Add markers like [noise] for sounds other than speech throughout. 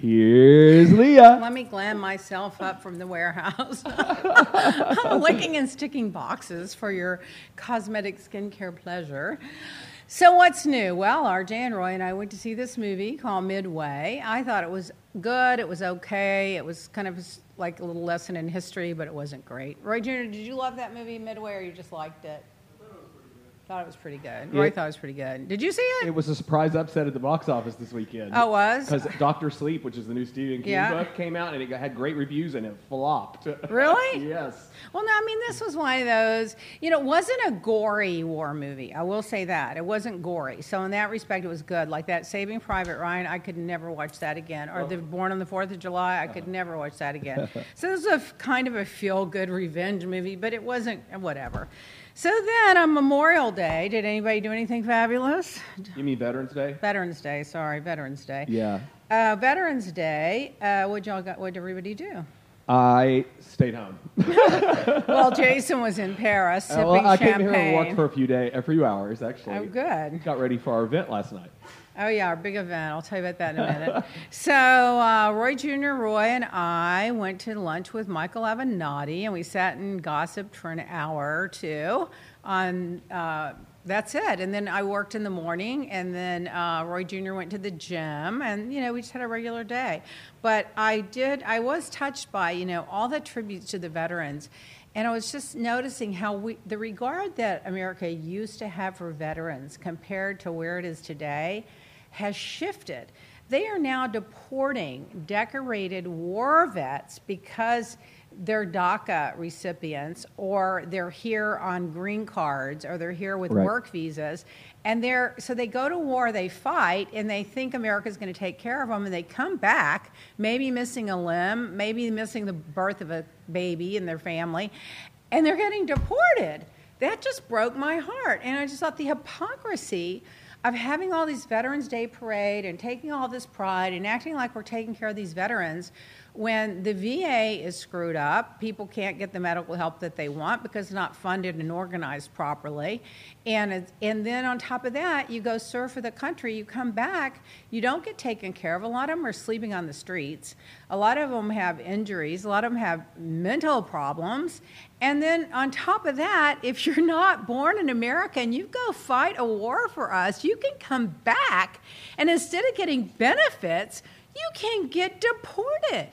Here's Leah. Let me glam myself up from the warehouse. I'm [laughs] Licking and sticking boxes for your cosmetic skincare pleasure. So, what's new? Well, RJ and Roy and I went to see this movie called Midway. I thought it was good, it was okay, it was kind of like a little lesson in history, but it wasn't great. Roy Jr., did you love that movie, Midway, or you just liked it? Thought it was pretty good. Roy It- thought it was pretty good. Did you see it? It was a surprise upset at the box office this weekend. Oh, it was? Because Doctor Sleep, which is the new Stephen King Yeah. book, came out and it had great reviews and it flopped. [laughs] Really? yes. Well, no, I mean, this was one of those, you know, it wasn't a gory war movie. I will say that. It wasn't gory. So, in that respect, it was good. Like that Saving Private Ryan, I could never watch that again. Or the oh. Born on the Fourth of July, I could uh-huh. never watch that again. [laughs] so, this was a f- kind of a feel good revenge movie, but it wasn't, whatever. So, then on Memorial Day, did anybody do anything fabulous? You mean Veterans Day? Veterans Day, sorry, Veterans Day. Yeah. Uh, Veterans Day, uh, what'd y'all got, what'd everybody do? I stayed home. [laughs] Well, Jason was in Paris sipping Uh, well, I champagne. came here and worked for a few days, a few hours actually. Oh, good. Got ready for our event last night. Oh yeah, our big event. I'll tell you about that in a minute. [laughs] so uh, Roy Jr., Roy, and I went to lunch with Michael Avenatti, and we sat and gossiped for an hour or two. On uh, that's it. And then I worked in the morning, and then uh, Roy Jr. went to the gym, and you know we just had a regular day. But I did. I was touched by you know all the tributes to the veterans. And I was just noticing how we, the regard that America used to have for veterans compared to where it is today has shifted. They are now deporting decorated war vets because they're DACA recipients or they're here on green cards or they're here with Right. work visas. And they're, so they go to war, they fight, and they think America's going to take care of them, and they come back, maybe missing a limb, maybe missing the birth of a baby in their family, and they're getting deported. That just broke my heart. And I just thought the hypocrisy of having all these Veterans Day parade and taking all this pride and acting like we're taking care of these veterans when the VA is screwed up, people can't get the medical help that they want because it's not funded and organized properly. And, and then on top of that, you go serve for the country, you come back, you don't get taken care of. A lot of them are sleeping on the streets. A lot of them have injuries. A lot of them have mental problems. And then on top of that, if [laughs] you're not born in America and you go fight a war for us, you can come back and instead of getting benefits, you can get deported.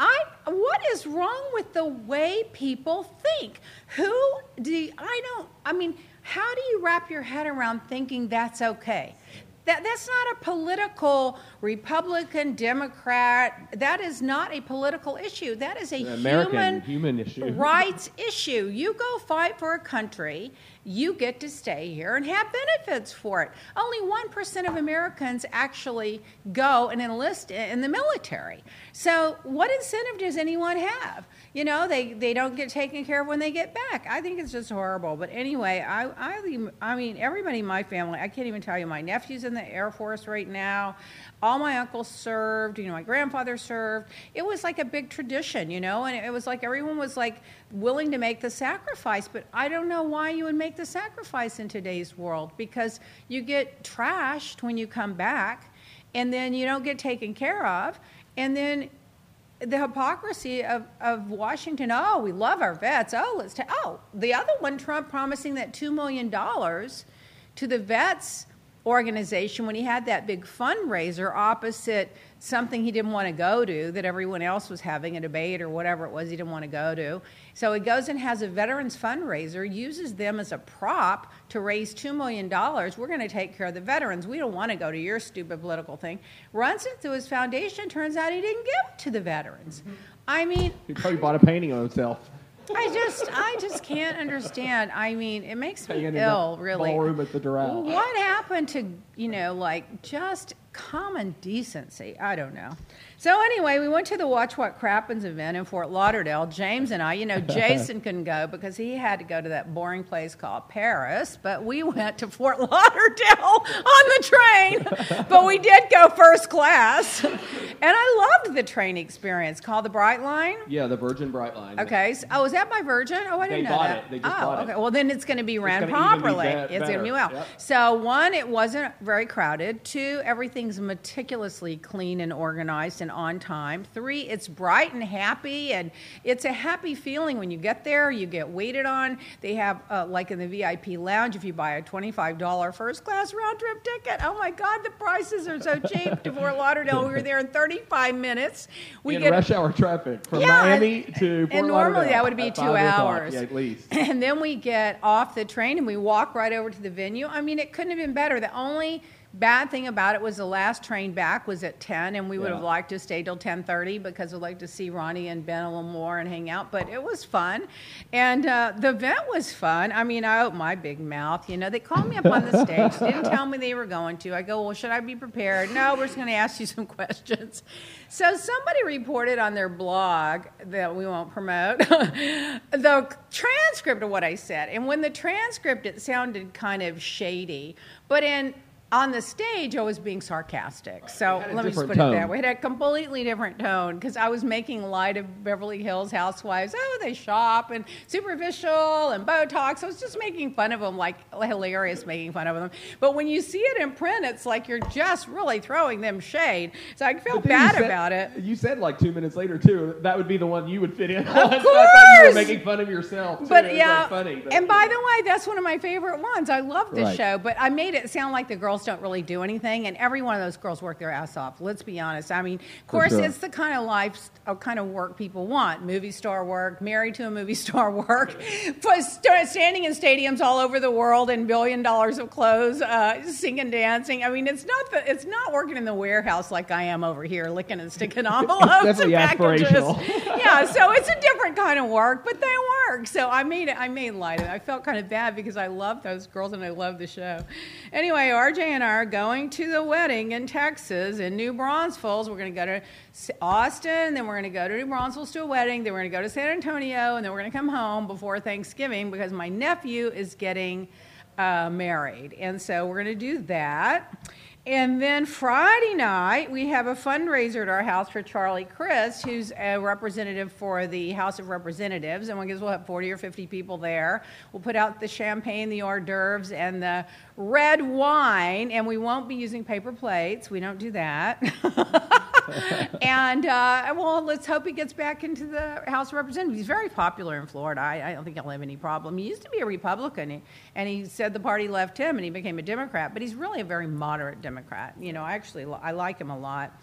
I what is wrong with the way people think? Who do you- I don't I mean, how do you wrap your head around thinking that's okay? That, that's not a political Republican, Democrat. That is not a political issue. That is a An American human, human issue. rights issue. You go fight for a country, you get to stay here and have benefits for it. Only 1% of Americans actually go and enlist in the military. So, what incentive does anyone have? You know, they, they don't get taken care of when they get back. I think it's just horrible. But anyway, I, I, I mean, everybody in my family, I can't even tell you, my nephew's in the Air Force right now. All my uncles served, you know, my grandfather served. It was like a big tradition, you know, and it was like everyone was like willing to make the sacrifice. But I don't know why you would make the sacrifice in today's world because you get trashed when you come back and then you don't get taken care of. And then the hypocrisy of, of Washington, oh, we love our vets. Oh, let's ta- oh, the other one, Trump promising that $2 million to the vets organization when he had that big fundraiser opposite something he didn't want to go to that everyone else was having a debate or whatever it was he didn't want to go to. So he goes and has a veterans fundraiser, uses them as a prop to raise $2 million. We're going to take care of the veterans. We don't want to go to your stupid political thing. Runs it through his foundation. Turns out he didn't give it to the veterans. Mm-hmm. I mean, He probably bought a painting on himself. I just, I just can't understand. I mean, it makes me ill, really. ballroom at the Doral. What happened to, you know, like just common decency? I don't know. So anyway, we went to the Watch What Crappens event in Fort Lauderdale. James and I, you know, [laughs] Jason couldn't go because he had to go to that boring place called Paris, but we went to Fort Lauderdale [laughs] on the train. but we did go first class, and I loved the train experience called the Brightline. Yeah, the Virgin Brightline. Okay. So, oh, is that by Virgin? Oh, I didn't know bought that. it. They just oh, bought it. okay. Well, then it's going to be ran even be properly. it's going to be well. Yep. So, one, it wasn't very crowded. Two, everything's meticulously clean and organized and on time. Three, it's bright and happy, and it's a happy feeling when you get there. You get waited on. They have, uh, like in the VIP lounge, if you buy a $25 first class round trip ticket, oh my God, the prices are so cheap [laughs] to Fort Lauderdale. We were there in 35 minutes. We in get rush hour traffic from Yeah, Miami and- to Fort and normally Lauderdale that would be two hours. Yeah, at least. [laughs] And then we get off the train and we walk right over to the venue. I mean, it couldn't have been better. The only bad thing about it was the last train back was at 10 and we would Yeah. have liked to stay till 10.30 because we'd like to see ronnie and ben a little more and hang out but it was fun and uh, the event was fun i mean i opened my big mouth you know they called me up on the stage didn't tell me they were going to i go well should i be prepared no we're just going to ask you some [laughs] questions so somebody reported on their blog that we won't promote [laughs] the transcript of what I said. And when the transcript, it sounded kind of shady. But in on the stage, I was being sarcastic. So It had a let me just put it that way. It had a completely different tone because I was making light of Beverly Hills housewives. Oh, they shop and superficial and Botox. I was just making fun of them, like hilarious making fun of them. But when you see it in print, it's like you're just really throwing them shade. So I felt But then you bad said- about it. You said like two minutes later too. That would be the one you would fit in. on. Of [laughs] So I thought you were course! making fun of yourself. Too. But yeah, like, funny. but- and by the way, that's one of my favorite ones. I love this Right. show, but I made it sound like the girls don't really do anything, and every one of those girls work their ass off. Let's be honest. I mean, of course, sure. it's the kind of life, uh, kind of work people want: movie star work, married to a movie [laughs] star work, standing in stadiums all over the world in billion dollars of clothes, uh, singing, dancing. I mean, it's not the, it's not working in the warehouse like I am over here, licking and sticking [laughs] envelopes and packages. [laughs] yeah, so it's a different kind of work, but they work. So I made it. I made light of it. I felt kind of bad because I love those girls and I love the show. Anyway, RJ and I are going to the wedding in Texas in New Braunfels. We're going to go to Austin, then we're going to go to New Braunfels to a wedding, then we're going to go to San Antonio, and then we're going to come home before Thanksgiving because my nephew is getting uh, married, and so we're going to do that. And then Friday night, we have a fundraiser at our house for Charlie Crist, who's a representative for the House of Representatives. And guess we'll have 40 or 50 people there. We'll put out the champagne, the hors d'oeuvres, and the red wine. And we won't be using paper plates. We don't do that. [laughs] and uh, well, let's hope he gets back into the House of Representatives. He's very popular in Florida. I, I don't think he'll have any problem. He used to be a Republican, he- and he said the party left him, and he became a Democrat. But he's really a very moderate Democrat. You know, I actually I like him a lot.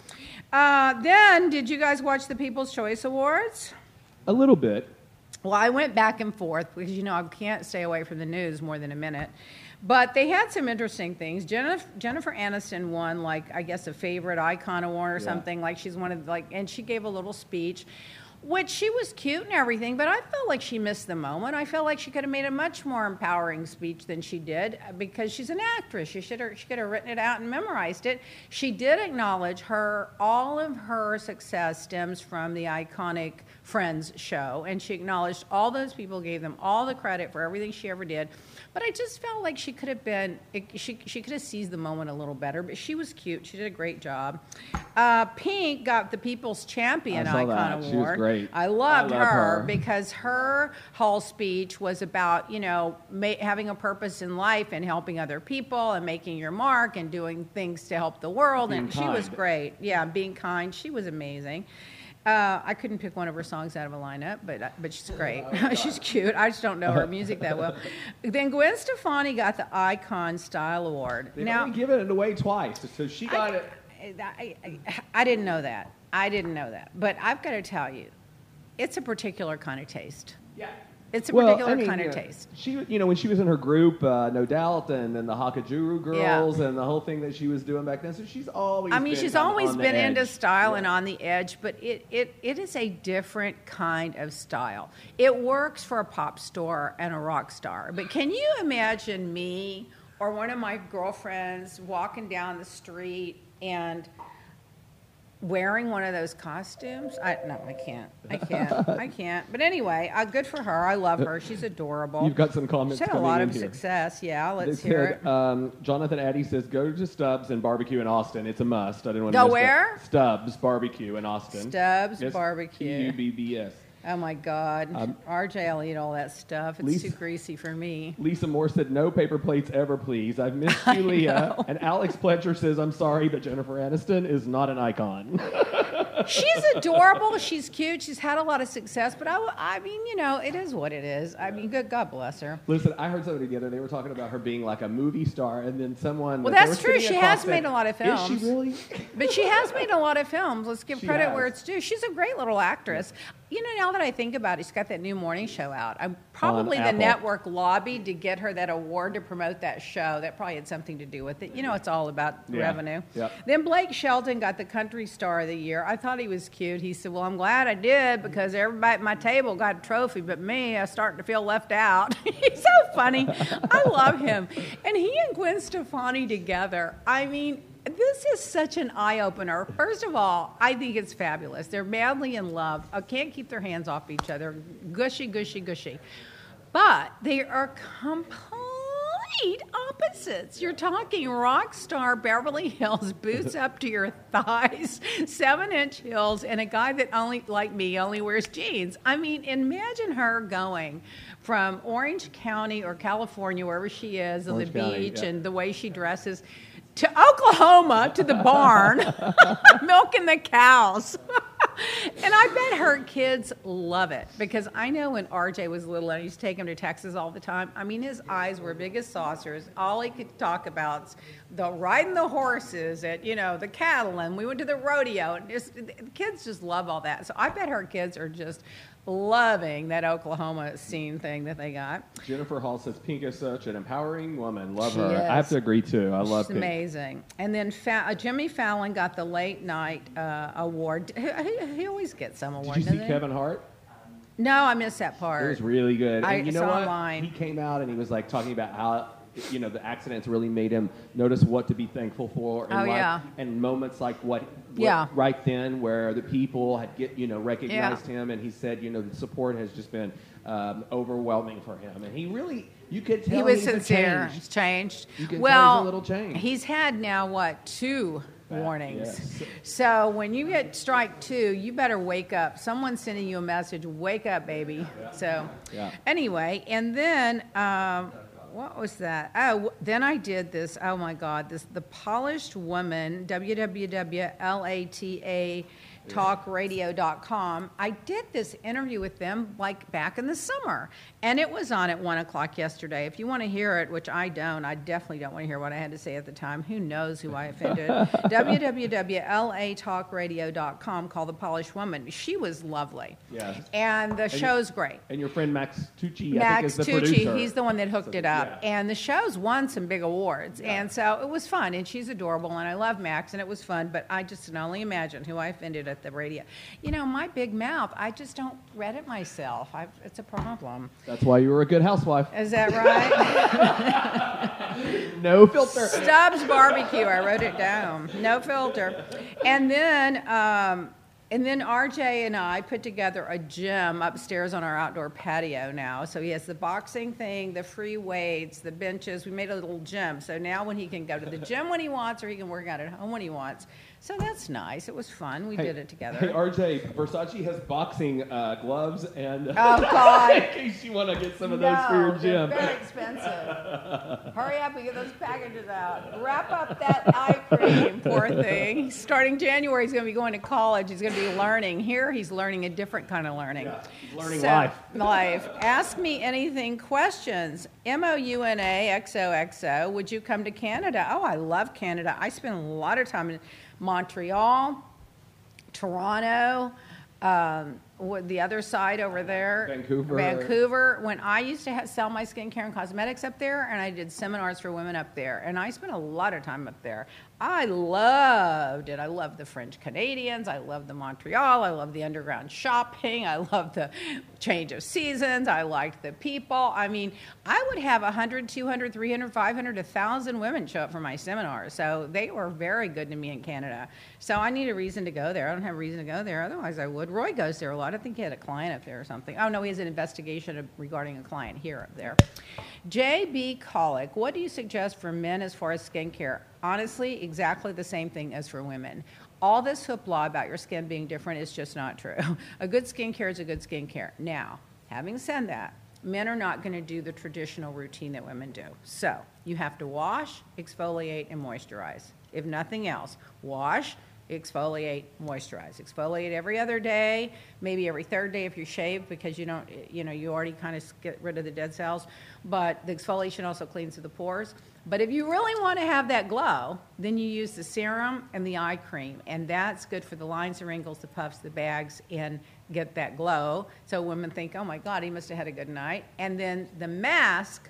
Uh, then, did you guys watch the People's Choice Awards? a little bit. Well, I went back and forth because you know I can't stay away from the news more than a minute. But they had some interesting things. Jennifer, Jennifer Aniston won, like I guess, a favorite icon award or Yeah. something. Like she's one of like, and she gave a little speech, which she was cute and everything. But I felt like she missed the moment. I felt like she could have made a much more empowering speech than she did uh, because she's an actress. She should have, she could have written it out and memorized it. She did acknowledge her all of her success stems from the iconic Friends show, and she acknowledged all those people, gave them all the credit for everything she ever did. But I just felt like she could have been, she, she could have seized the moment a little better. But she was cute. She did a great job. Uh, Pink got the People's Champion Icon that. She was great. I loved I love her, her. because her whole speech was about, you know, ma- having a purpose in life and helping other people and making your mark and doing things to help the world. Being and she was great. Yeah, being kind. She was amazing. Uh, I couldn't pick one of her songs out of a lineup, but but she's great. [laughs] [laughs] she's cute. I just don't know her music that well. [laughs] then Gwen Stefani got the Icon Style Award. They've now, only given it away twice, so she got I, it. I, I, I didn't know that. I didn't know that. But I've got to tell you, it's a particular kind of taste. Yeah. It's a Well, particular I mean, kind you of know, taste. She, you know, when she was in her group, uh, no doubt, and then the Harajuku Yeah. girls, and the whole thing that she was doing back then. So she's always. I mean, been she's always been into style Yeah. and on the edge, but it, it, it is a different kind of style. It works for a pop star and a rock star. But can you imagine me or one of my girlfriends walking down the street and wearing one of those costumes? I no, I can't. I can't. [laughs] I can't. But anyway, uh, good for her. I love her. She's adorable. You've got some comments She's had a lot of here. success. Yeah, let's hear said, it. um, Jonathan Addy says, go to Stubbs and barbecue in Austin. It's a must. I didn't want to Go miss that. where? Stubbs Barbecue in Austin. Stubbs Barbecue. T-U-B-B-S. Oh my God. Um, RJ, I'll eat all that stuff. It's Lisa- too greasy for me. Lisa Moore said, no paper plates ever, please. I've missed [laughs] you, Leah. And Alex Pletcher says, I'm sorry, but Jennifer Aniston is not an icon. [laughs] She's adorable. She's cute. She's had a lot of success. But I, I mean, you know, it is what it is. I mean, good God bless her. Listen, I heard somebody the other day. They were talking about her being like a movie star, and then someone. Well, that that's true. She has said, made a lot of Is films. she really? But she has made a lot of films. Let's give She credit where it's due. She's a great little actress. You know, now that I think about it, she's got that new morning show out. I'm probably the Apple. network lobbied to get her that award to promote that show. That probably had something to do with it. You know, it's all about Yeah. revenue. Yep. Then Blake Shelton got the Country Star of the Year. I thought he was cute. He said, "Well, I'm glad I did because everybody at my table got a trophy, but me, I'm starting to feel left out." [laughs] He's so funny. I love him, and he and Gwen Stefani together. I mean. This is such an eye opener. First of all, I think it's fabulous. They're madly in love. I can't keep their hands off each other. Gushy, gushy, gushy. But they are complete opposites. You're talking rock star Beverly Hills, [laughs] boots up to your thighs, seven inch heels, and a guy that only, like me, only wears jeans. I mean, imagine her going from Orange County or California, wherever she is, on the County, beach, yeah. and the way she dresses. To Oklahoma, to the barn, [laughs] [laughs] milking the cows. [laughs] and I bet her kids love it because I know when RJ was little and I used to take him to Texas all the time. I mean, his eyes were big as saucers. All he could talk about is the riding the horses and you know the cattle, and we went to the rodeo. And just, the kids just love all that. So I bet her kids are just loving that Oklahoma scene thing that they got. Jennifer Hall says Pink is such an empowering woman. Love She her. I have to agree too. I love She's Pink. amazing. And then Fa- uh, Jimmy Fallon got the late night uh, award. He, he- he always gets some award. Did you see he? Kevin Hart? No, I missed that part. It was really good. I and you know saw what? online. He came out and he was like talking about how you know the accidents really made him notice what to be thankful for in Oh, life yeah. and moments like what Yeah. right then where the people had get you know recognized him and he said you know the support has just been um, overwhelming for him and he really you could tell he was he's sincere. change. He's changed. You can tell well, he's a little changed. he's had now what two warnings. yes. So when you get strike two, you better wake up. Someone's sending you a message. Wake up, baby. So Yeah. anyway, and then. Um, what was that? Oh, then I did this. Oh my God! This the polished woman. www.lata talkradio.com. I did this interview with them like back in the summer, and it was on at one o'clock yesterday. If you want to hear it, which I don't, I definitely don't want to hear what I had to say at the time. Who knows who I offended? [laughs] www.latalkradio.com. Call the polished woman. She was lovely. Yes. And the show's great. and your friend Max Tucci I think Max is the Tucci, producer. he's the one that hooked So, it up. yeah. And the show's won some big awards. And so it was fun. And she's adorable. And I love Max. And it was fun. But I just can only imagine who I offended at the radio. You know, my big mouth, I just don't read it myself. i it's a problem. That's why you were a good housewife. Is that right? [laughs] No filter. Stubbs Barbecue. I wrote it down. No filter. And then, um, and then RJ and I put together a gym upstairs on our outdoor patio now. So he has the boxing thing, the free weights, the benches. We made a little gym. So now when he can go to the gym when he wants, or he can work out at home when he wants. So that's nice. It was fun. We did it together. Hey, RJ, Versace has boxing uh, gloves and. Oh, [laughs] God. in case you want to get some of those for your they're gym. very expensive. [laughs] Hurry up and get those packages out. Wrap up that eye cream, poor thing. Starting January, he's going to be going to college. He's going to be learning. Here, he's learning a different kind of learning. Yeah, he's learning life. Life. Ask me anything questions. M O U N A X O X O. Would you come to Canada? Oh, I love Canada. I spend a lot of time in Montreal, Toronto. Um, the other side over there, Vancouver. Vancouver. When I used to ha- sell my skincare and cosmetics up there, and I did seminars for women up there, and I spent a lot of time up there. I loved it. I loved the French Canadians. I loved the Montreal. I loved the underground shopping. I loved the change of seasons. I liked the people. I mean, I would have 100, 200, 300, 500, 1,000 women show up for my seminars. So they were very good to me in Canada. So I need a reason to go there. I don't have a reason to go there. Otherwise, I would. Roy goes there a lot. I think he had a client up there or something. Oh, no, he has an investigation regarding a client here up there. J.B. Colic, what do you suggest for men as far as skincare? Honestly, exactly the same thing as for women. All this hoopla about your skin being different is just not true. [laughs] a good skincare is a good skincare. Now, having said that, men are not going to do the traditional routine that women do. So, you have to wash, exfoliate, and moisturize. If nothing else, wash, exfoliate, moisturize. Exfoliate every other day, maybe every third day if you shave because you don't, you know, you already kind of get rid of the dead cells. But the exfoliation also cleans the pores. But if you really want to have that glow, then you use the serum and the eye cream, and that's good for the lines, the wrinkles, the puffs, the bags, and get that glow. So women think, oh my God, he must have had a good night. And then the mask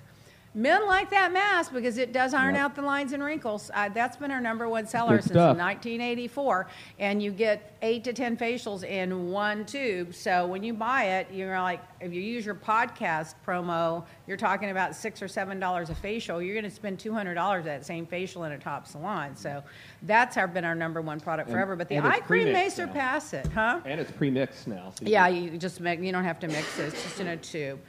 Men like that mask because it does iron yep. out the lines and wrinkles. Uh, that's been our number one seller since 1984. And you get eight to 10 facials in one tube. So when you buy it, you're like, if you use your podcast promo, you're talking about six or seven dollars a facial. You're going to spend $200 that same facial in a top salon. So that's our, been our number one product and, forever. But the eye cream may surpass now. it, huh? And it's pre-mixed now. So yeah, you just make, you don't have to mix it. It's just in a tube.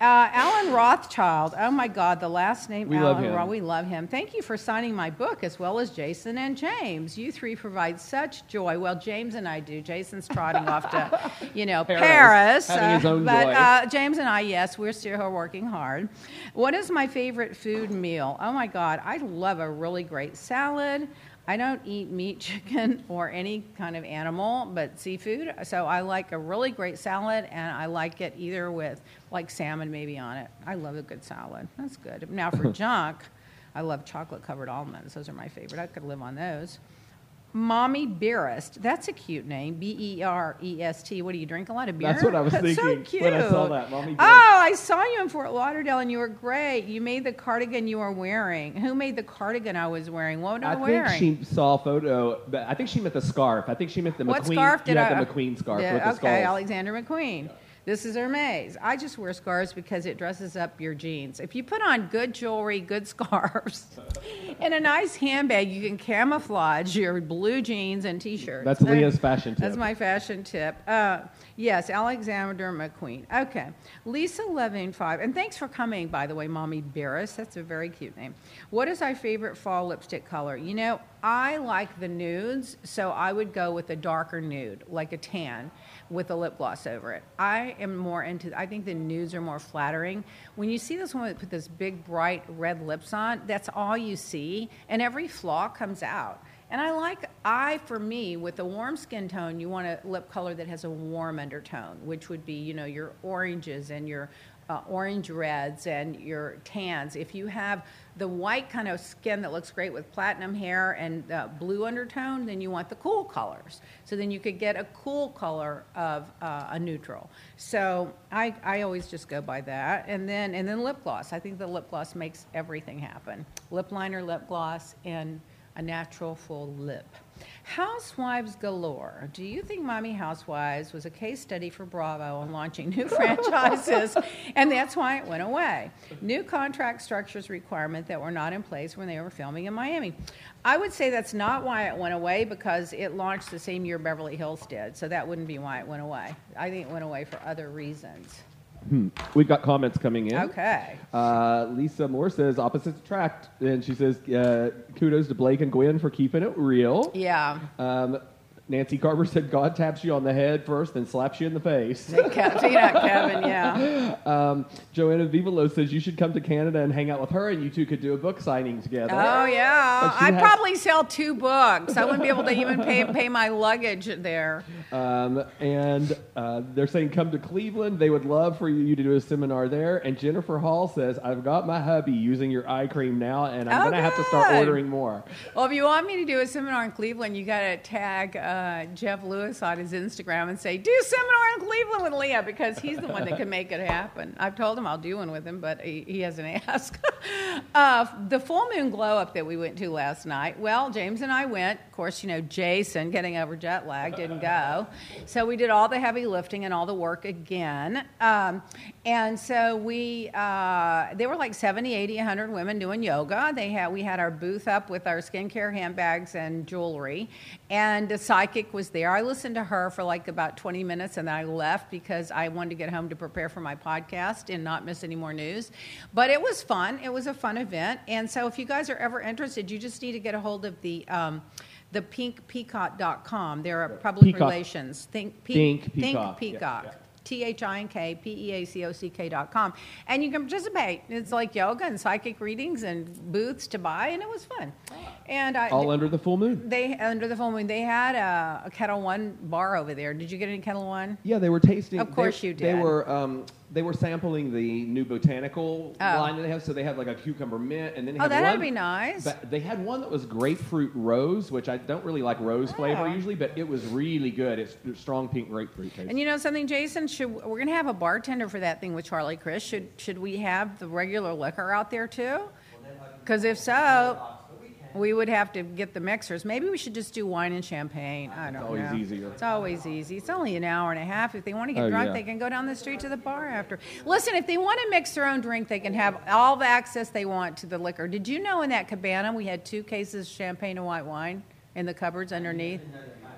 Uh, Alan Rothschild. Oh my God, the last name we Alan. Love him. Ro- we love him. Thank you for signing my book as well as Jason and James. You three provide such joy. Well, James and I do. Jason's trotting off to, [laughs] you know, Paris. Paris Having his own but joy. Uh, James and I, yes, we're still working hard. What is my favorite food meal? Oh my God, I love a really great salad. I don't eat meat, [laughs] chicken, or any kind of animal, but seafood. So I like a really great salad, and I like it either with like salmon maybe on it. I love a good salad. That's good. Now for [laughs] junk, I love chocolate covered almonds. Those are my favorite. I could live on those. Mommy Beerest. That's a cute name. B E R E S T. What do you drink a lot of beer? That's what I was [laughs] That's thinking so cute. when I saw that. Mommy. Oh, I saw you in Fort Lauderdale and you were great. You made the cardigan you were wearing. Who made the cardigan I was wearing? What was I, I wearing? think she saw a photo, but I think she meant the scarf. I think she meant the what McQueen. scarf did you I? had the McQueen scarf Yeah, with the okay, skulls. Alexander McQueen. Yeah. This is Hermes. I just wear scarves because it dresses up your jeans. If you put on good jewelry, good [laughs] scarves, and a nice handbag, you can camouflage your blue jeans and t-shirts. That's Leah's fashion tip. That's my fashion tip. Uh, yes, Alexander McQueen. Okay, Lisa Levine five, and thanks for coming. By the way, Mommy Barris. That's a very cute name. What is our favorite fall lipstick color? You know, I like the nudes, so I would go with a darker nude, like a tan with a lip gloss over it. I am more into, I think the nudes are more flattering. When you see this woman put this big, bright red lips on, that's all you see, and every flaw comes out. And I like, I, for me, with a warm skin tone, you want a lip color that has a warm undertone, which would be, you know, your oranges and your uh, orange reds and your tans. If you have the white kind of skin that looks great with platinum hair and blue undertone, then you want the cool colors. So then you could get a cool color of uh, a neutral. So I, I always just go by that. And then, and then lip gloss. I think the lip gloss makes everything happen. Lip liner, lip gloss, and a natural full lip. Housewives galore. Do you think Miami Housewives was a case study for Bravo on launching new [laughs] franchises, and that's why it went away? New contract structures requirement that were not in place when they were filming in Miami. I would say that's not why it went away because it launched the same year Beverly Hills did, so that wouldn't be why it went away. I think it went away for other reasons. Hmm. We've got comments coming in. Okay. Uh, Lisa Moore says opposites attract, and she says uh, kudos to Blake and Gwen for keeping it real. Yeah. Um, Nancy Carver said God taps you on the head first, then slaps you in the face. That, Kevin? Yeah. [laughs] Um, Joanna Vivalo says you should come to Canada and hang out with her, and you two could do a book signing together. Oh yeah, I'd has- probably sell two books. I wouldn't be able to even pay pay my luggage there. Um, and uh, they're saying come to Cleveland. They would love for you to do a seminar there. And Jennifer Hall says I've got my hubby using your eye cream now, and I'm Oh, going to have to start ordering more. Well, if you want me to do a seminar in Cleveland, you got to tag. Uh, uh, Jeff Lewis on his Instagram and say, "Do seminar in Cleveland with Leah," because he's the one that can make it happen. I've told him I'll do one with him, but he, he hasn't [laughs] asked. uh, the full moon glow up that we went to last night. Well, James and I went. Course, you know Jason, getting over jet lag, didn't go, so we did all the heavy lifting and all the work again. Um, and so we, uh, there were like 70, 80, 100 women doing yoga. They had, we had our booth up with our skincare handbags and jewelry. And the psychic was there. I listened to her for like about 20 minutes and then I left because I wanted to get home to prepare for my podcast and not miss any more news. But it was fun. It was a fun event. And so if you guys are ever interested, you just need to get a hold of the, um, the pinkpeacock.com. There are public Peacock. relations. Think, Think Think Peacock. Peacock. Yeah, yeah. T H I N K P E A C O C K dot com. And you can participate. It's like yoga and psychic readings and booths to buy, and it was fun. And I, All under the full moon. they under the full moon, they had a, a Ketel One bar over there. Did you get any Ketel One? Yeah, they were tasting. Of course they, you They did. were um, they were sampling the new botanical Oh. line that they have. So they have like a cucumber mint, and then they Oh, have that'd be nice. But they had one that was grapefruit rose, which I don't really like rose flavor Oh. usually, but it was really good. It's strong pink grapefruit taste. And you know something, Jason? Should we're gonna have a bartender for that thing with Charlie Crist? Should should we have the regular liquor out there too? Because if so, we would have to get the mixers. Maybe we should just do wine and champagne. I don't know. It's always know. easier. It's always easy. It's only an hour and a half. If they want to get Oh, drunk, yeah. they can go down the street to the bar after. Listen, if they want to mix their own drink, they can have all the access they want to the liquor. Did you know in that cabana we had two cases of champagne and white wine in the cupboards underneath?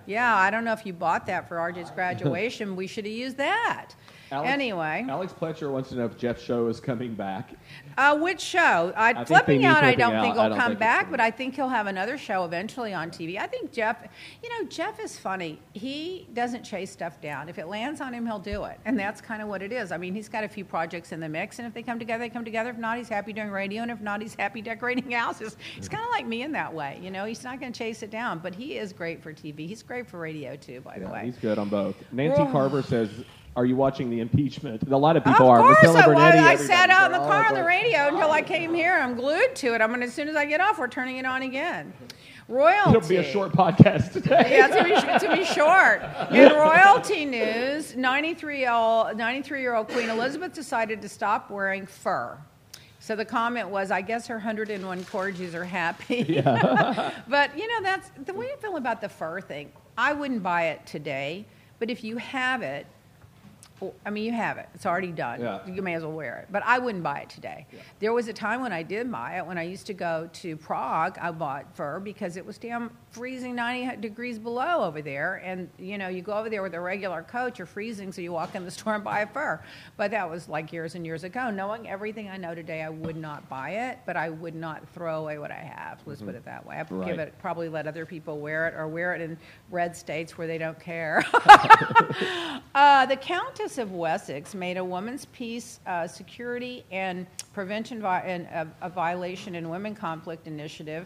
Yeah, I don't know if you bought that for RJ's [laughs] graduation. we should have used that. Alex- anyway, Alex Pletcher wants to know if Jeff's show is coming back. uh, which show? I, think they flipping out, I don't Out. think he'll come think back, but I think he'll have another show eventually on TV. I think Jeff, you know, Jeff is funny. He doesn't chase stuff down. If it lands on him, he'll do it. And that's kind of what it is. I mean, he's got a few projects in the mix, and if they come together, they come together. If not, he's happy doing radio, and if not, he's happy decorating houses. He's kind of like me in that way. You know, he's not going to chase it down, but he is great for TV. He's great for radio, too, by the way. he's good on both. Nancy. Carver says, "Are you watching the impeachment?" A lot of Of people are. course, I was. I sat out in the oh, car on the going, radio until I came here. I'm glued to it. I'm gonna, as soon as I get off, we're turning it on again. Royalty. It'll be a short podcast today. Yeah, it's be, gonna be short. In [laughs] royalty news, 93 year old 93 year old Queen Elizabeth decided to stop wearing fur. So the comment was, I guess her 101 corgis are happy. Yeah. [laughs] but you know, that's the way I feel about the fur thing. I wouldn't buy it today, but if you have it, well, I mean, you have it. It's already done. Yeah. You may as well wear it. But I wouldn't buy it today. There was a time when I did buy it. When I used to go to Prague, I bought fur because it was damn freezing 90 degrees below over there. And, you know, you go over there with a regular coat, you're freezing, so you walk in the store and buy a fur. But that was like years and years ago. Knowing everything I know today, I would not buy it, but I would not throw away what I have. Let's put it that way. I would give it, probably let other people wear it or wear it in red states where they don't care. [laughs] [laughs] Uh, the Countess of Wessex made a women's peace, uh, security, and prevention vi- and, uh, a violation in women conflict initiative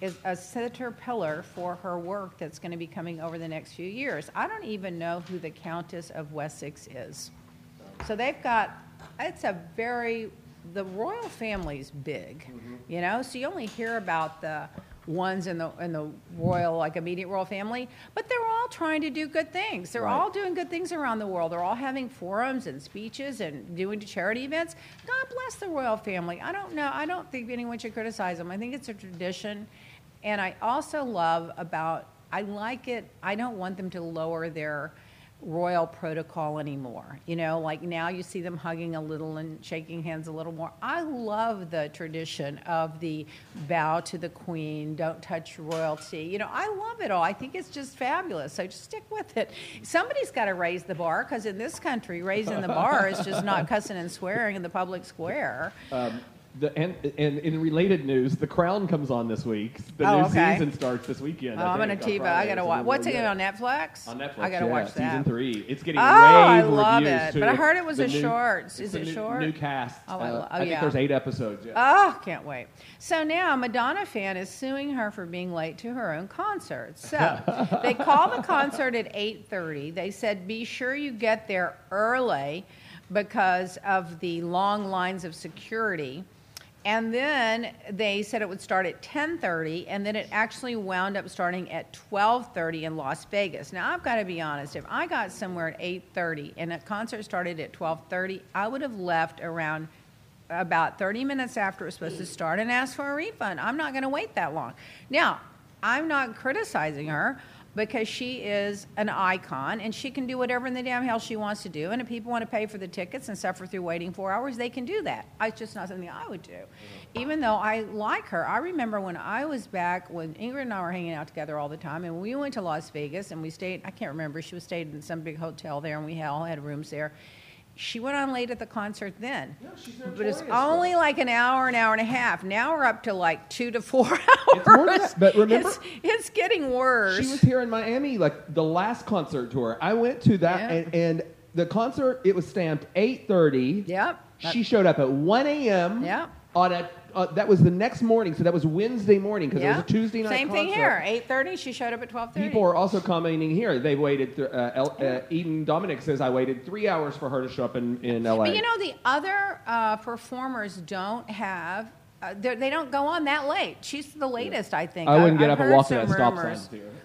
is a center pillar for her work that's going to be coming over the next few years. I don't even know who the Countess of Wessex is. So they've got, it's a very, the royal family's big, mm-hmm. you know, so you only hear about the ones in the, in the royal, like immediate royal family, but they're all trying to do good things. They're Right. all doing good things around the world. They're all having forums and speeches and doing charity events. God bless the royal family. I don't know, I don't think anyone should criticize them. I think it's a tradition. And I also love about, I like it, I don't want them to lower their royal protocol anymore. You know, like now you see them hugging a little and shaking hands a little more. I love the tradition of the bow to the queen, don't touch royalty. You know, I love it all. I think it's just fabulous. So just stick with it. Somebody's got to raise the bar because in this country, raising the bar is just not cussing and swearing in the public square. Um, the, and, and in related news, The Crown comes on this week. The Oh, new okay. season starts this weekend. Oh, I I'm think, on TiVo. I Friday, gotta so watch. What's it on Netflix? On Netflix, I gotta yeah, watch that. Season three. It's getting Oh, rave I reviews love it. too. But I heard it was The a new- short. it's Is the it new, short? New cast. Oh, I Uh, lo- oh, I think yeah. there's eight episodes. Yeah. Oh, can't wait. So now Madonna fan is suing her for being late to her own concert. So [laughs] they call the concert at 8:30. They said be sure you get there early because of the long lines of security. And then they said it would start at 10:30 and then it actually wound up starting at 12:30 in Las Vegas. Now I've got to be honest, if I got somewhere at 8:30 and a concert started at 12:30, I would have left around about 30 minutes after it was supposed to start and asked for a refund. I'm not going to wait that long. Now, I'm not criticizing her because she is an icon and she can do whatever in the damn hell she wants to do. And if people want to pay for the tickets and suffer through waiting four hours, they can do that. It's just not something I would do. Mm-hmm. Even though I like her, I remember when I was back when Ingrid and I were hanging out together all the time, and we went to Las Vegas and we stayed. I can't remember. She was stayed in some big hotel there, and we all had rooms there. She went on late at the concert then. No, she's But it's only it. like an hour, an hour and a half. Now we're up to like two to four hours. [laughs] It's more than that, but remember- it's, it's getting worse. She was here in Miami, like the last concert tour. I went to that, Yeah. and, and the concert it was stamped eight thirty. Yep. She showed up at one a.m. Yep. On a uh, that was the next morning, so that was Wednesday morning because it was a Tuesday night. Same thing here. Eight thirty. She showed up at twelve thirty. People are also commenting here. They waited. Th- uh, El- uh, Eden Dominic says I waited three hours for her to show up in in L.A. But you know, the other uh, performers don't have. Uh, they're- don't go on that late. She's the latest, I think. I wouldn't get I've up and walk to that stop sign.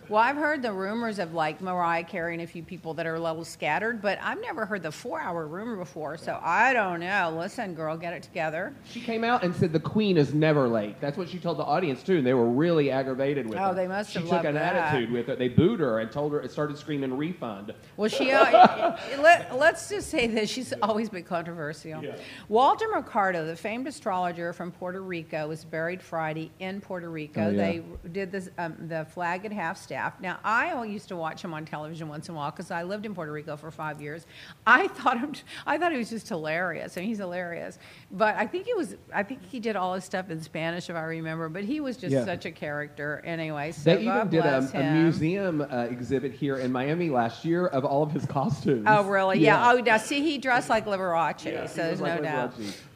Well, I've heard the rumors of like Mariah Carey and a few people that are a little scattered, but I've never heard the four-hour rumor before. So I don't know. Listen, girl, get it together. She came out and said the Queen is never late. That's what she told the audience too, and they were really aggravated with Oh, her. they must She have took loved an that. attitude with it. They booed her and told her, started screaming refund. Well, she. [laughs] Uh, let, us just say that she's always been controversial. Walter Mercado, the famed astrologer from Puerto Rico, was buried Friday in Puerto Rico. Oh, yeah. They did this, um, the flag at half staff. Now, I used to watch him on television once in a while because I lived in Puerto Rico for five years. I thought him. I thought he was just hilarious, I and he's hilarious. But I think he was. I think he did all his stuff in Spanish, if I remember. But he was just Yeah. such a character, anyway. So They God even did a, a museum uh, exhibit here in Miami last year of all of his costumes. Oh, really? Yeah. Oh, now see, he dressed like Liberace, Yeah, so there's was no like doubt.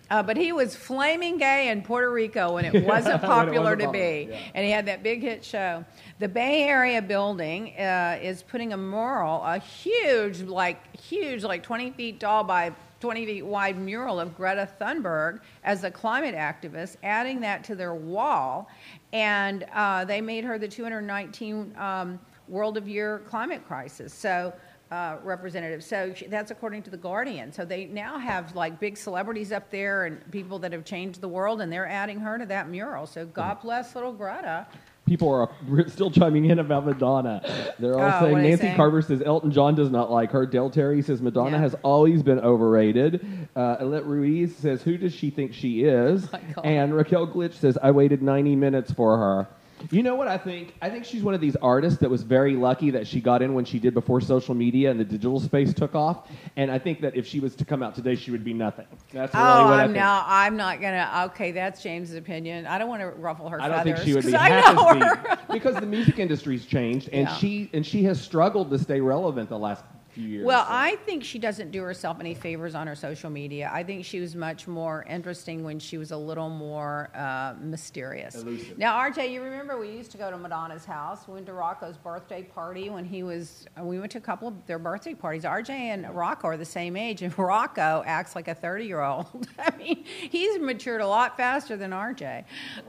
Uh, but he was flaming gay in Puerto Rico when it [laughs] wasn't When it popular wasn't to be. yeah. And he had that big hit show. The Bay Area building uh, is putting a mural, a huge, like, huge, like 20 feet tall by 20 feet wide mural of Greta Thunberg as a climate activist, adding that to their wall. And uh, they made her the 219 um, World of Year climate crisis. So, uh, representative. So she, that's according to the Guardian. So they now have like big celebrities up there and people that have changed the world, and they're adding her to that mural. So God bless little Greta. People are still chiming in about Madonna. They're all Oh, saying Nancy saying? Carver says Elton John does not like her. Del Terry says Madonna Yeah. has always been overrated. Uh, Alette Ruiz says who does she think she is? [laughs] God. and Raquel Glitch says I waited 90 minutes for her. You know what I think? I think she's one of these artists that was very lucky that she got in when she did before social media and the digital space took off. And I think that if she was to come out today, she would be nothing. That's really oh, what I I'm think. now. I'm not gonna. Okay, that's James's opinion. I don't want to ruffle her I don't feathers think she would be I know her. because the music industry's changed, and Yeah. she and she has struggled to stay relevant the last few years. Well, So- I think she doesn't do herself any favors on her social media. I think she was much more interesting when she was a little more uh, mysterious. Elusive. Now, RJ, you remember we used to go to Madonna's house. We went to Rocco's birthday party when he was. uh, We went to a couple of their birthday parties. RJ and Rocco are the same age, and [laughs] Rocco acts like a thirty-year-old. [laughs] I mean, he's matured a lot faster than RJ.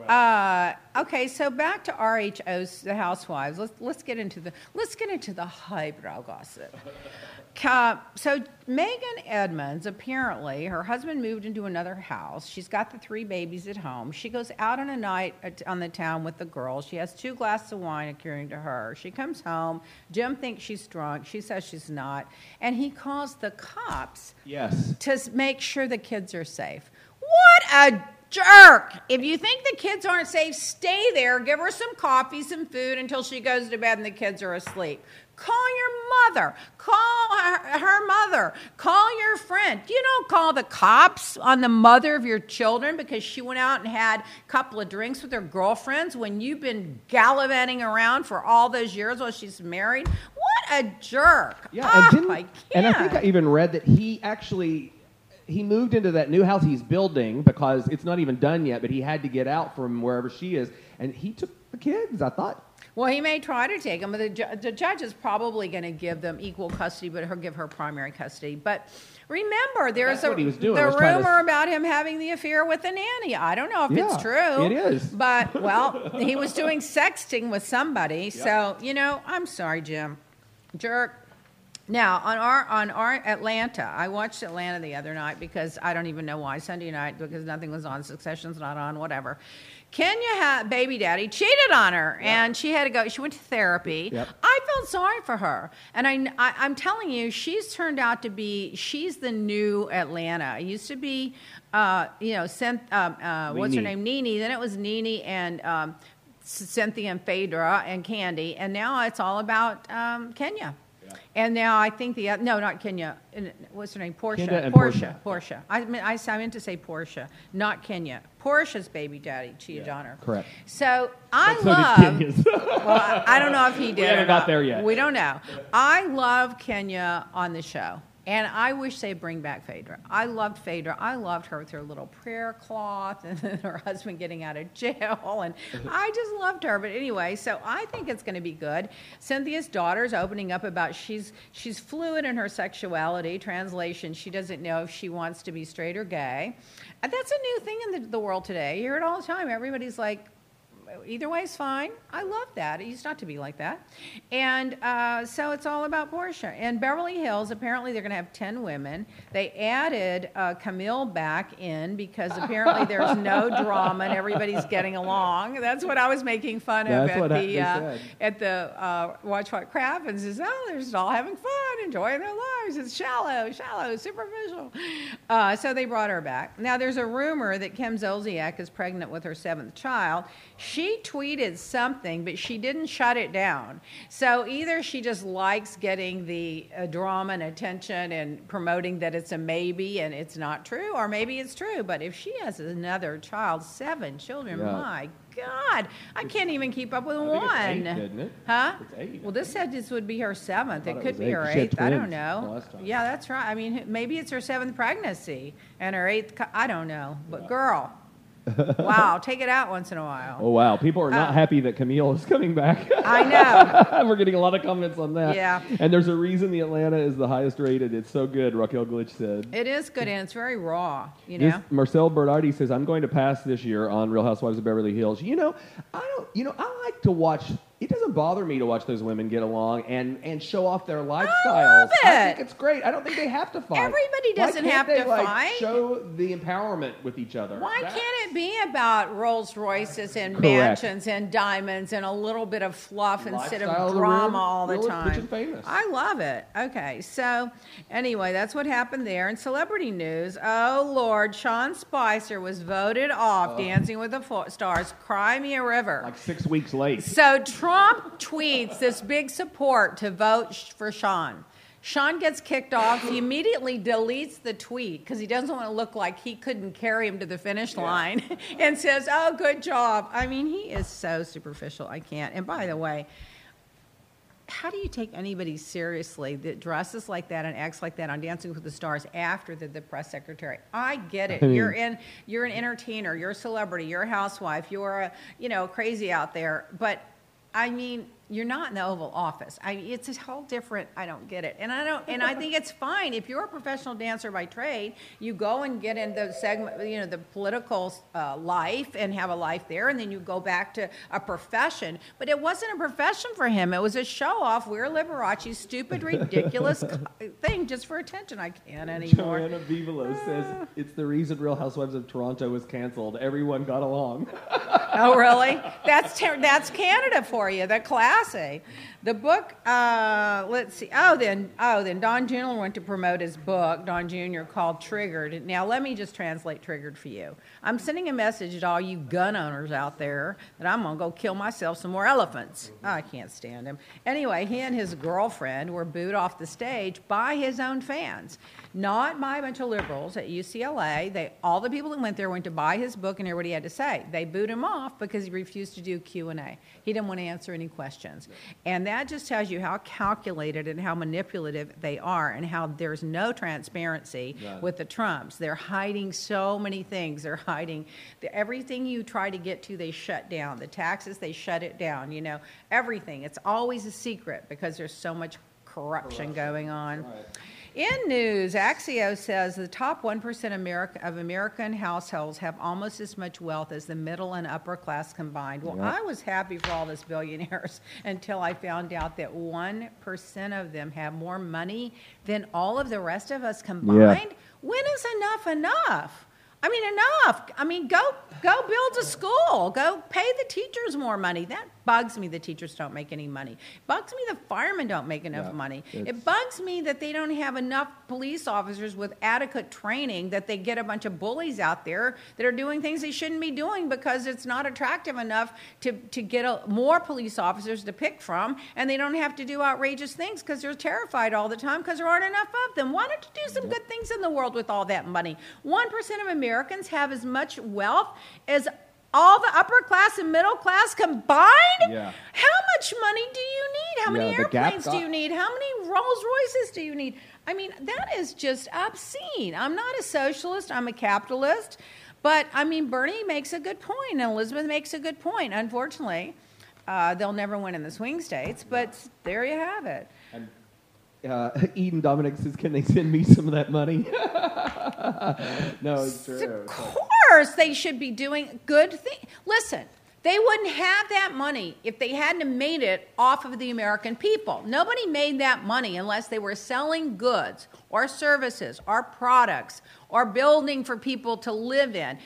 Uh, okay, so back to RHO's the Housewives. Let's let's get into the let's get into the highbrow gossip. So Meghan Edmonds apparently her husband moved into another house. She's got the three babies at home. She goes out on a night at- on the town with the girls. She has two glasses of wine, according to her. She comes home. Jim thinks she's drunk. She says she's not, and he calls the cops yes, to make sure the kids are safe. What a jerk! If you think the kids aren't safe, stay there. Give her some coffee, some food until she goes to bed and the kids are asleep. Call your mother. Call her, her mother. Call your friend. You don't call the cops on the mother of your children because she went out and had a couple of drinks with her girlfriends when you've been gallivanting around for all those years while she's married. What a jerk! yeah, Ah, and didn't, I and I think I even read that he actually he moved into that new house he's building because it's not even done yet, but he had to get out from wherever she is, and he took the kids. I thought. Well, he may try to take them, but the, ju- the judge is probably going to give them equal custody, but he'll give her primary custody. But remember, there's That's a doing, the trying to- rumor about him having the affair with the nanny. I don't know if Yeah, it's true. it is. But [laughs] well, he was doing sexting with somebody. So you know, I'm sorry, Jim, jerk. Now on our on our Atlanta, I watched Atlanta the other night because I don't even know why Sunday night because nothing was on, Succession's not on, whatever. Kenya had baby daddy cheated on her, and she had to go. She went to therapy. Yep. I felt sorry for her, and I, I am telling you, she's turned out to be she's the new Atlanta. It used to be, uh, you know, Cynth, um, uh, what's her name, Nene. Then it was Nene and. Um, Cynthia and Phaedra and Kandi, and now it's all about um, Kenya. And now I think the no, not Kenya. What's her name? Porsha. Kenda and Porsha. Porsha. Porsha. I, mean, I, I meant to say Porsha, not Kenya. Porsha's baby daddy cheated on her. correct. So I so did love. Kenya's. [laughs] well, I, I don't know if he did. or haven't got not. there yet. We don't know. I love Kenya on the show. And I wish they'd bring back Phaedra. I loved Phaedra. I loved her with her little prayer cloth and then her husband getting out of jail. And [laughs] I just loved her. But anyway, so I think it's going to be good. Cynthia's daughter's opening up about she's she's fluid in her sexuality. Translation, she doesn't know if she wants to be straight or gay. And that's a new thing in the, the world today. You hear it all the time. Everybody's like, either way is fine. I love that. It used not to be like that. And uh, so it's all about Porsha. And Beverly Hills, apparently they're going to have 10 women. They added uh, Camille back in because apparently there's no [laughs] drama and everybody's getting along. That's what I was making fun of at what the, uh, at the uh, Watch What Crappens. Is, oh, they're just all having fun, enjoying their lives. It's shallow, shallow, superficial. Uh, so they brought her back. Now, there's a rumor that Kim Zolciak is pregnant with her seventh child. She tweeted something, but she didn't shut it down. So either she just likes getting the uh, drama and attention and promoting that it's a maybe and it's not true, or maybe it's true. But if she has another child, seven children, Yeah. my God, I can't even keep up with it's one. eight, it? Huh? It's eight. Well, this said this would be her seventh. It thought it could be eight, her she eighth. I don't know. Yeah, that's right. I mean, maybe it's her seventh pregnancy and her eighth. I don't know. But girl, [laughs] wow, take it out once in a while. Oh wow, people are not Uh, happy that Camille is coming back. I know. [laughs] We're getting a lot of comments on that. Yeah. And there's a reason the Atlanta is the highest rated. It's so good, Raquel Glitch said. It is good and it's very raw. You know. This, Marcel Bernardi says, I'm going to pass this year on Real Housewives of Beverly Hills. You know, I don't, you know, I like to watch, it doesn't bother me to watch those women get along and, and show off their lifestyles. I love it. I think it's great. I don't think they have to fight. Everybody doesn't can't have they, to like, fight. Show the empowerment with each other. Why That- can't it be about Rolls Royces and Correct. mansions and diamonds and a little bit of fluff instead of of the drama all the time? I love it. Okay, so anyway, that's what happened there. In celebrity news, oh Lord, Sean Spicer was voted off oh. Dancing with the Stars, Cry Me a River. Like six weeks late. So Trump tweets this big support to vote for Sean. Sean gets kicked off. He immediately deletes the tweet because he doesn't want to look like he couldn't carry him to the finish line [laughs] and says, Oh, good job. I mean, he is so superficial. I can't. And by the way, how do you take anybody seriously that dresses like that and acts like that on Dancing with the Stars after the, the press secretary? I get it. I mean- you're in. You're an entertainer. You're a celebrity. You're a housewife. You're a you know crazy out there. But I mean, you're not in the Oval Office. I it's a whole different. I don't get it, and I don't. And I think it's fine if you're a professional dancer by trade. You go and get in the segment, you know, the political uh, life and have a life there, and then you go back to a profession. But it wasn't a profession for him. It was a show off. We're Liberace, stupid, ridiculous [laughs] thing just for attention. I can't anymore. Joanna Vivolo says it's the reason Real Housewives of Toronto was canceled. Everyone got along. Oh, really? That's ter- that's Canada for you. The The book. Uh, let's see. Oh, then oh, then Don Jr. went to promote his book, Don Jr. called Triggered. Now let me just translate Triggered for you. I'm sending a message to all you gun owners out there that I'm gonna go kill myself some more elephants. I can't stand him. Anyway, he and his girlfriend were booed off the stage by his own fans, not by a bunch of liberals at UCLA. They all the people that went there went to buy his book and hear what he had to say. They booed him off because he refused to do Q and A. He didn't want to answer any questions. And that just tells you how calculated and how manipulative they are and how there's no transparency with the Trumps. They're hiding so many things. They're hiding the, everything you try to get to, they shut down. The taxes, they shut it down. You know, everything. It's always a secret because there's so much corruption, going on. In news, Axios says the top 1% America, of American households have almost as much wealth as the middle and upper class combined. Well, I was happy for all those billionaires [laughs] until I found out that 1% of them have more money than all of the rest of us combined. When is enough enough? I mean, enough. I mean, go go build a school. Go pay the teachers more money. That bugs me. The teachers don't make any money. Bugs me. The firemen don't make enough Yeah, money. It bugs me that they don't have enough police officers with adequate training. That they get a bunch of bullies out there that are doing things they shouldn't be doing because it's not attractive enough to to get a, more police officers to pick from, and they don't have to do outrageous things because they're terrified all the time because there aren't enough of them. Why don't you do some good things in the world with all that money? One percent of Americans have as much wealth as all the upper class and middle class combined. Yeah. How much money do you need? How many Yeah, the gap airplanes do you need? How many Rolls Royces do you need? I mean, that is just obscene. I'm not a socialist, I'm a capitalist. But I mean, Bernie makes a good point, and Elizabeth makes a good point. Unfortunately, uh, they'll never win in the swing states, but there you have it. And uh, [laughs] Eden Dominic says, "Can they send me some of that money?" [laughs] no, it's true. Of course, they should be doing good things. Listen, they wouldn't have that money if they hadn't made it off of the American people. Nobody made that money unless they were selling goods or services or products or building for people to live in.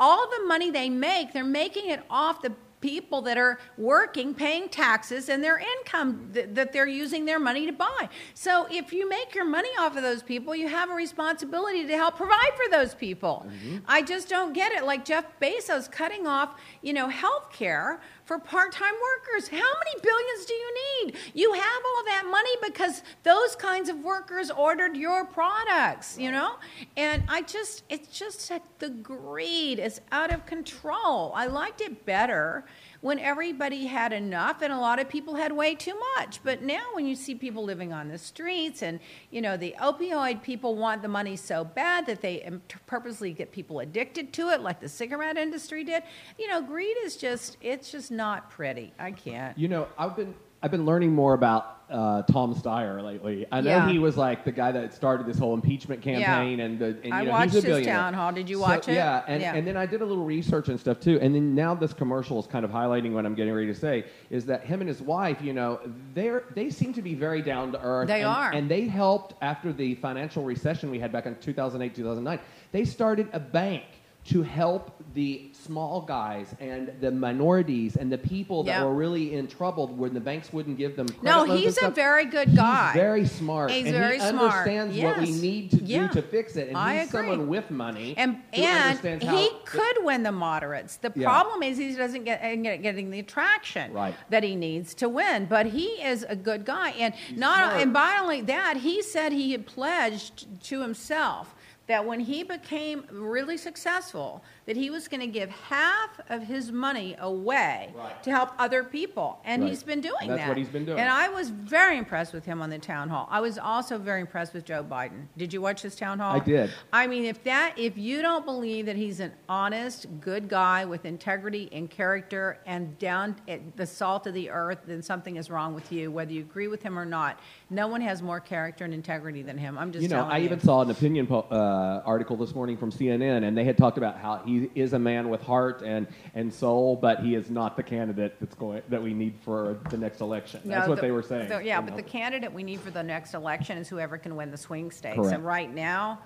All the money they make, they're making it off the people that are working, paying taxes, and their income th- that they're using their money to buy. So if you make your money off of those people, you have a responsibility to help provide for those people. Mm-hmm. I just don't get it. Like Jeff Bezos cutting off, you know, health care for part-time workers. How many billions do you need? You have all that money because those kinds of workers ordered your products, you know? And I just it's just that the greed is out of control. I liked it better when everybody had enough and a lot of people had way too much. But now when you see people living on the streets and, you know, the opioid people want the money so bad that they purposely get people addicted to it like the cigarette industry did. You know, greed is just it's just not pretty. I can't. You know, I've been I've been learning more about uh, Tom Steyer lately. I know Yeah. he was like the guy that started this whole impeachment campaign, and the and, you I know, watched he's a his billionaire. town hall. Did you So, watch it? Yeah, and, Yeah. and then I did a little research and stuff too. And then now this commercial is kind of highlighting what I'm getting ready to say is that him and his wife, you know, they're they seem to be very down to earth. They and, are. and they helped after the financial recession we had back in 2008 2009. They started a bank to help the small guys and the minorities and the people that Yeah. were really in trouble when the banks wouldn't give them credit No, he's a very good guy. He's very smart. He's and very he smart. understands what we need to Yeah. do to fix it. And I he's agree. someone with money And and he could win the moderates. The Yeah. problem is he doesn't get, uh, get getting the traction Right. that he needs to win. But he is a good guy, and not smart. and by only that, he said he had pledged to himself that when he became really successful, that he was going to give half of his money away Right. to help other people, and Right. he's been doing That's that. what he's been doing. And I was very impressed with him on the town hall. I was also very impressed with Joe Biden. Did you watch his town hall? I did. I mean, if that, if you don't believe that he's an honest, good guy with integrity and character and down at the salt of the earth, then something is wrong with you, whether you agree with him or not. No one has more character and integrity than him. I'm just you know, I you. even saw an opinion po- uh, article this morning from CNN, and they had talked about how he is a man with heart and, and soul, but he is not the candidate that's going that we need for the next election. That's what the- they were saying. the- yeah, but know. the candidate we need for the next election is whoever can win the swing states. Correct. And right now,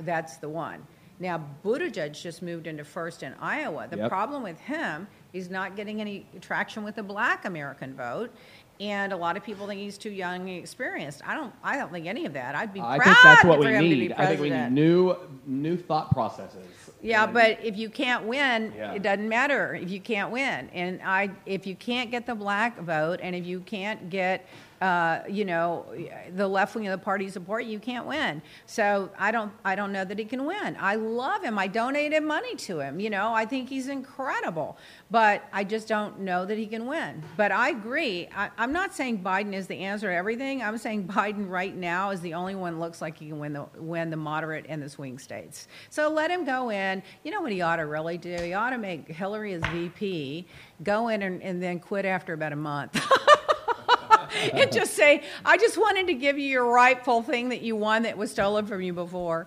that's the one. Now, Buttigieg just moved into first in Iowa. The Yep. problem with him, he's not getting any traction with the black American vote. And a lot of people think he's too young and experienced. I don't. I don't think any of that. I'd be I think that's what we him to be need. I think we need new new thought processes. Yeah, And- but if you can't win, Yeah. it doesn't matter if you can't win. And I, if you can't get the black vote, and if you can't get, uh, you know, the left wing of the party support, you can't win. So I don't, I don't know that he can win. I love him. I donated money to him. You know, I think he's incredible. But I just don't know that he can win. But I agree. I, I'm not saying Biden is the answer to everything. I'm saying Biden right now is the only one looks like he can win the win the moderate and the swing states. So let him go in. You know what he ought to really do? He ought to make Hillary his VP, go in and, and then quit after about a month. [laughs] [laughs] and just say, I just wanted to give you your rightful thing that you won that was stolen from you before.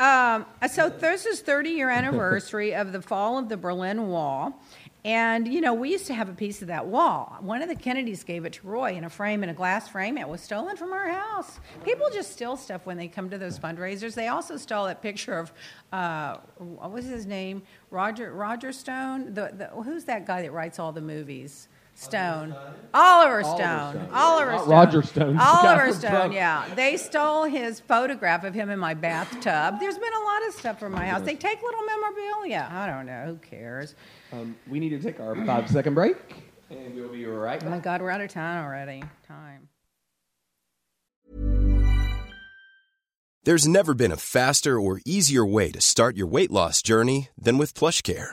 Um, so this is 30 year [laughs] anniversary of the fall of the Berlin Wall. And, you know, we used to have a piece of that wall. One of the Kennedys gave it to Roy in a frame, in a glass frame. It was stolen from our house. People just steal stuff when they come to those fundraisers. They also stole that picture of, uh, what was his name? Roger, Roger Stone? The, the, who's that guy that writes all the movies? Stone. Oliver Stone. Stone. Oliver Stone. Roger Stone. Oliver [laughs] Stone, yeah. They stole his photograph of him in my bathtub. There's been a lot of stuff from my house. They take little memorabilia. I don't know. Who cares? Um, we need to take our five second break, and we'll be right Oh my. God, we're out of time already. Time. There's never been a faster or easier way to start your weight loss journey than with PlushCare.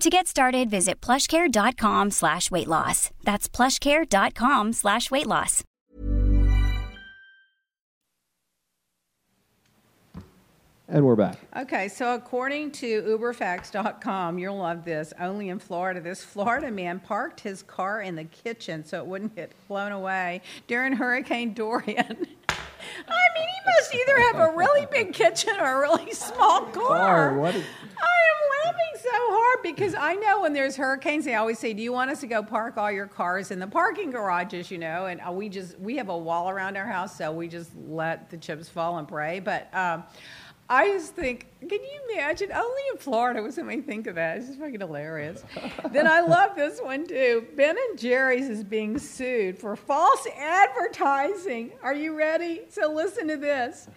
To get started, visit plushcare.com slash weight loss. That's plushcare.com slash weight loss. And we're back. Okay, so according to uberfacts.com, you'll love this. Only in Florida, this Florida man parked his car in the kitchen so it wouldn't get blown away during Hurricane Dorian. [laughs] I mean, he must either have a really big kitchen or a really small car. Car, what is- I am laughing so hard because I know when there's hurricanes, they always say, "Do you want us to go park all your cars in the parking garages?" You know, and uh, we just we have a wall around our house, so we just let the chips fall and pray. But um, I just think, can you imagine? Only in Florida would somebody think of that. It's just fucking hilarious. [laughs] then I love this one too. Ben and Jerry's is being sued for false advertising. Are you ready? So listen to this.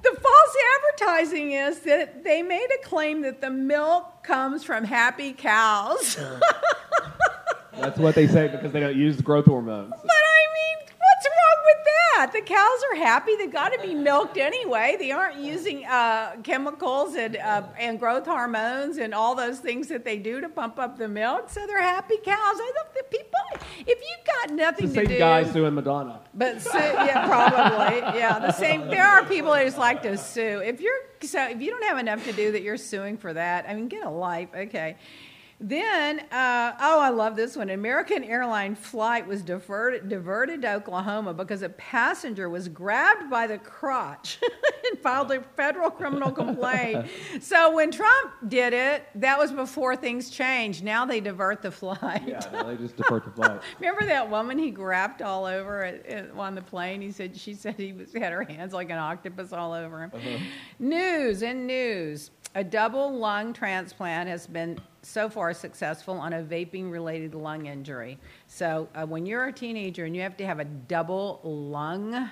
The false advertising is that they made a claim that the milk comes from happy cows. [laughs] That's what they say because they don't use growth hormones. But I mean, what's wrong with that? The cows are happy. They've got to be milked anyway. They aren't using uh, chemicals and uh, and growth hormones and all those things that they do to pump up the milk. So they're happy cows. I don't think people. If you've got nothing It's the to same do, guy suing Madonna. but sue, yeah, probably, yeah. The same. There are people that just like to sue. If you're so, if you don't have enough to do that, you're suing for that. I mean, get a life, okay. Then, uh, oh, I love this one. American airline flight was diverted, diverted to Oklahoma because a passenger was grabbed by the crotch [laughs] and filed a federal criminal complaint. [laughs] so when Trump did it, that was before things changed. Now they divert the flight. Yeah, no, they just defer to flight. [laughs] Remember that woman he grabbed all over at, at, on the plane? He said she said he was had her hands like an octopus all over him. News and news: a double lung transplant has been so far successful on a vaping-related lung injury. So uh, when you're a teenager and you have to have a double lung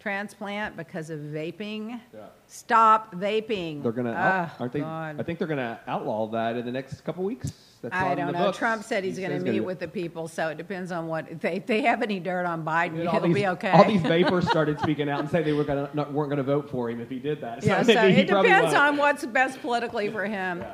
transplant because of vaping, stop vaping. They're gonna, Oh, aren't they? God. I think they're gonna outlaw that in the next couple weeks. That's I on don't the know. books. Trump said he's He going to says meet gonna- with the people, so it depends on what if they, if they have any dirt on Biden. [laughs] It'll these, be okay. all these vapors started speaking out and saying they were gonna not, weren't going to vote for him if he did that. [laughs] yeah, So he it probably depends won't. on what's best politically for him.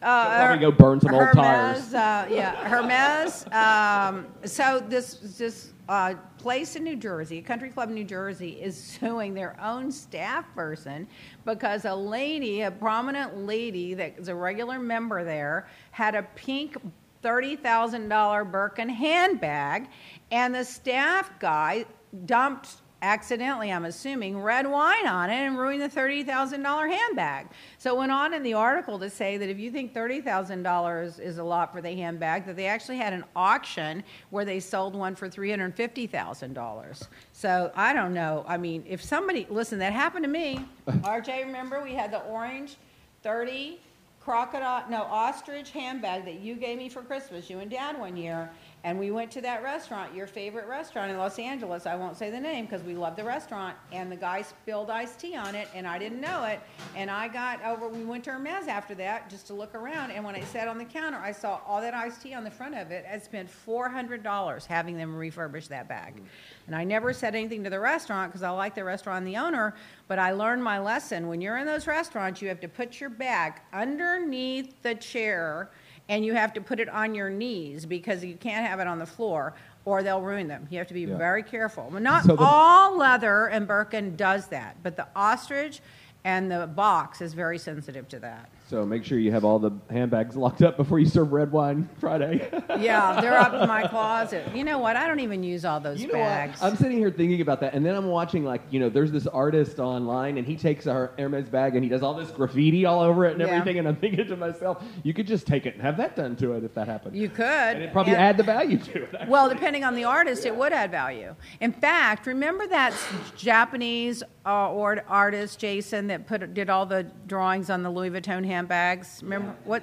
probably go burn some old Hermes, tires. Uh, yeah, Hermes. Um, so this this uh, place in New Jersey, a country club in New Jersey, is [laughs] suing their own staff person because a lady, a prominent lady that is a regular member there, had a pink thirty thousand dollar Birkin handbag, and the staff guy dumped accidentally, I'm assuming, red wine on it and ruined the $30,000 handbag. So it went on in the article to say that if you think $30,000 is a lot for the handbag, that they actually had an auction where they sold one for $350,000. So I don't know. I mean, if somebody, listen, that happened to me. [laughs] RJ, remember we had the orange 30 crocodile, no, ostrich handbag that you gave me for Christmas, you and Dad one year. And we went to that restaurant, your favorite restaurant in Los Angeles. I won't say the name because we love the restaurant. And the guy spilled iced tea on it, and I didn't know it. And I got over, we went to Hermes after that just to look around. And when I sat on the counter, I saw all that iced tea on the front of it. I spent $400 having them refurbish that bag. And I never said anything to the restaurant because I like the restaurant and the owner. But I learned my lesson. When you're in those restaurants, you have to put your bag underneath the chair and you have to put it on your knees because you can't have it on the floor or they'll ruin them. You have to be Yeah. very careful. But not So the- all leather and Birkin does that, but the ostrich and the box is very sensitive to that. So make sure you have all the handbags locked up before you serve red wine Friday. [laughs] Yeah, they're up in my closet. You know what? I don't even use all those You know bags. what? I'm sitting here thinking about that, and then I'm watching like you know, there's this artist online, and he takes our Hermes bag and he does all this graffiti all over it and Yeah. everything, and I'm thinking to myself, you could just take it and have that done to it if that happened. You could. and it probably And- add the value to it. actually. Well, depending on the artist, it would add value. In fact, remember that Japanese uh, or artist Jason that put did all the drawings on the Louis Vuitton handbags. Remember what?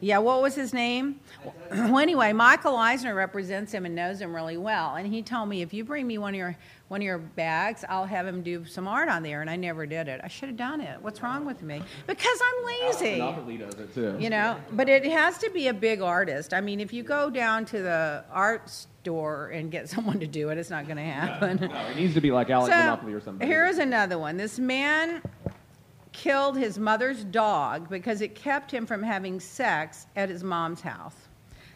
Yeah, what was his name? [clears throat] Well, anyway, Michael Eisner represents him and knows him really well, and he told me if you bring me one of your one of your bags, I'll have him do some art on there. And I never did it. I should have done it. What's wrong with me? Because I'm lazy. Monopoly does it too. You know, but it has to be a big artist. I mean, if you go down to the art store and get [laughs] someone to do it, it's not going to happen. No, it needs to be like Alec Monopoly or something. Here's another one. This man killed his mother's dog because it kept him from having sex at his mom's house.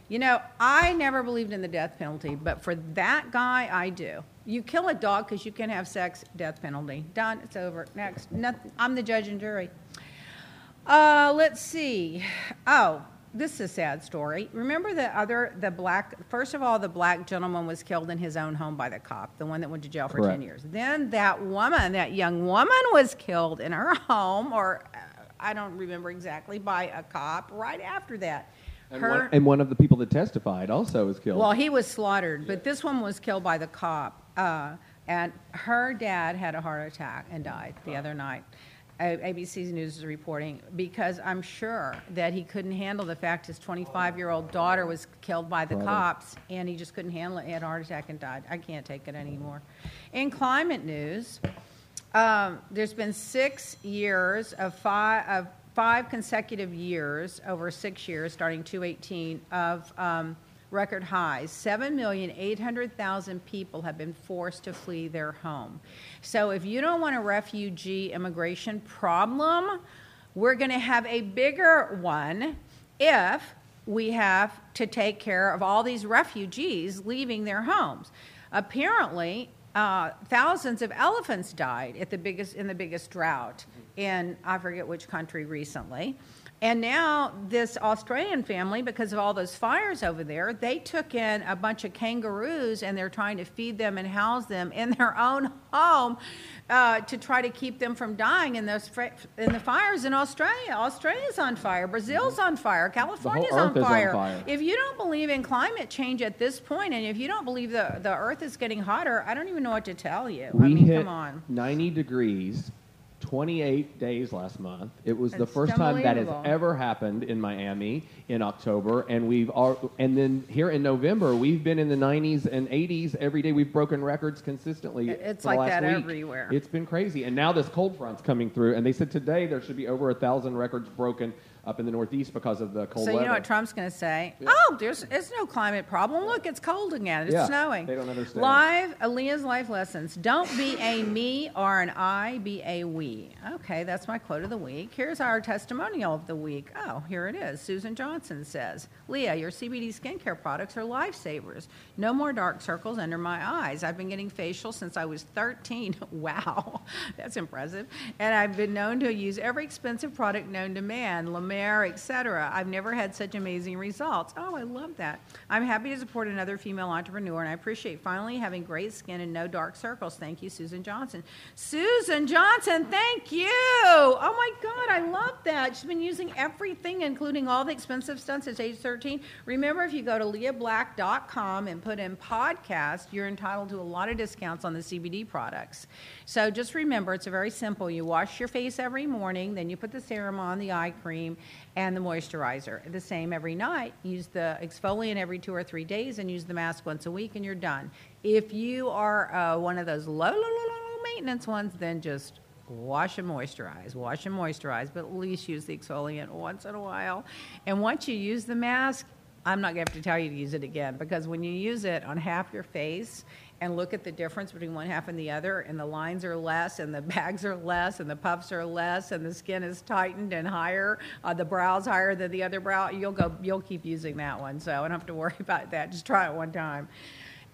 You know, I never believed in the death penalty, but for that guy, I do. You kill a dog because you can have sex, death penalty. Done. It's over. Next. Nothing. I'm the judge and jury. Uh, let's see. Oh, this is a sad story. Remember the other, the black, first of all, the black gentleman was killed in his own home by the cop, the one that went to jail for 10 years. Then that woman, that young woman was killed in her home, or uh, I don't remember exactly, by a cop right after that. And, Her- one, and one of the people that testified also was killed. well, he was slaughtered, but this one was killed by the cop. Uh, and her dad had a heart attack and died the other night. ABC News is reporting because I'm sure that he couldn't handle the fact his 25 year old daughter was killed by the cops and he just couldn't handle it. He had a heart attack and died. I can't take it anymore. In climate news, um, there's been six years of five, of five consecutive years over six years, starting 218, of um, record highs. 7,800,000 people have been forced to flee their home. So if you don't want a refugee immigration problem, we're going to have a bigger one if we have to take care of all these refugees leaving their homes. Apparently, uh, thousands of elephants died at the biggest in the biggest drought in I forget which country recently. And now this Australian family, because of all those fires over there, they took in a bunch of kangaroos and they're trying to feed them and house them in [laughs] their own home uh, to try to keep them from dying in those in the fires in Australia. Australia's on fire. Brazil's on fire. California's on is on fire. fire. If you don't believe in climate change at this point, and if you don't believe the, the earth is getting hotter, I don't even know what to tell you. we I mean, hit come on. 90 degrees 28 days last month. It was the first time that has unbelievable. ever happened in Miami in October, and we've all, and then here in November we've been in the 90s and 80s every day. We've broken records consistently. It's for the like last that week. everywhere. It's been crazy, and now this cold front's coming through, and they said today there should be over a thousand records broken up in the Northeast because of the cold So weather. you know what Trump's going to say? Oh, there's it's no climate problem. Look, it's cold again. It's Yeah, snowing. they don't understand. Live Aaliyah's life lessons. Don't be a me or an I. Be a we. Okay, that's my quote of the week. Here's our testimonial of the week. Oh, here it is. Susan Johnson says, Lea, your CBD skincare products are lifesavers. No more dark circles under my eyes. I've been getting facial since I was 13. [laughs] wow, that's impressive. And I've been known to use every expensive product known to man, La Mer, etc. I've never had such amazing results. Oh, I love that. I'm happy to support another female entrepreneur, and I appreciate finally having great skin and no dark circles. Thank you, Susan Johnson. Susan Johnson, thank you. Oh my God, I love that. She's been using everything, including all the expensive stunts since age 13. Remember, if you go to leablack.com and put in podcast, you're entitled to a lot of discounts on the CBD products. So just remember, it's very simple. You wash your face every morning, then you put the serum on, the eye cream, and the moisturizer. The same every night. Use the exfoliant every two or three days, and use the mask once a week, and you're done. If you are uh, one of those low, low, low, low maintenance ones, then just wash and moisturize, wash and moisturize, but at least use the exfoliant once in a while. And once you use the mask, I'm not going to have to tell you to use it again because when you use it on half your face and look at the difference between one half and the other, and the lines are less, and the [laughs] bags are less, and the puffs are less, and the skin is tightened and higher, uh, the brow's higher than the other brow, you'll go, you'll keep using that one. So I don't have to [laughs] worry about that. Just try it one time.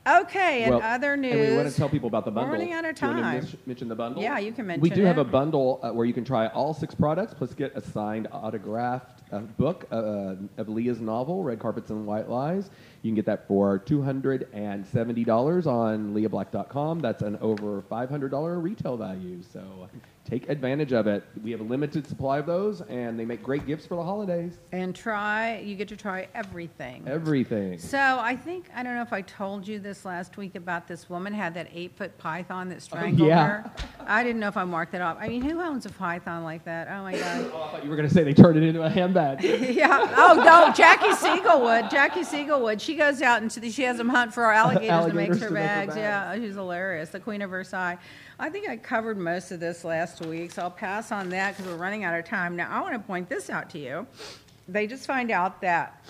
Okay, and Well, other news. And we want to tell people about the We're bundle. running out of Do you wanna time. men- mention the bundle? Yeah, you can mention. We do have a bundle uh, where you can try all six products, plus get a signed autographed uh, book uh, of Lea's novel, Red Carpets and White Lies. You can get that for $270 on leablack.com. That's an over $500 retail value. So take advantage of it. We have a limited supply of those, and they make great gifts for the holidays. and try, you get to try everything. Everything. So I think I don't know if I told you this last week about this woman had that eight foot python that oh, strangled yeah. her. I didn't know if I marked that off. I mean, who owns a python like that? Oh my god. Oh, I thought you were going to say they turned it into a handbag. [laughs] yeah. Oh no, Jackie Siegel would. Jackie Siegel would. She goes out and she has them hunt for alligators, to make Alligators her to make her bags. bags. Yeah, she's hilarious. The Queen of Versailles. I think I covered most of this last week, so I'll pass on that because we're running out of time. Now I want to point this out to you. They just find out that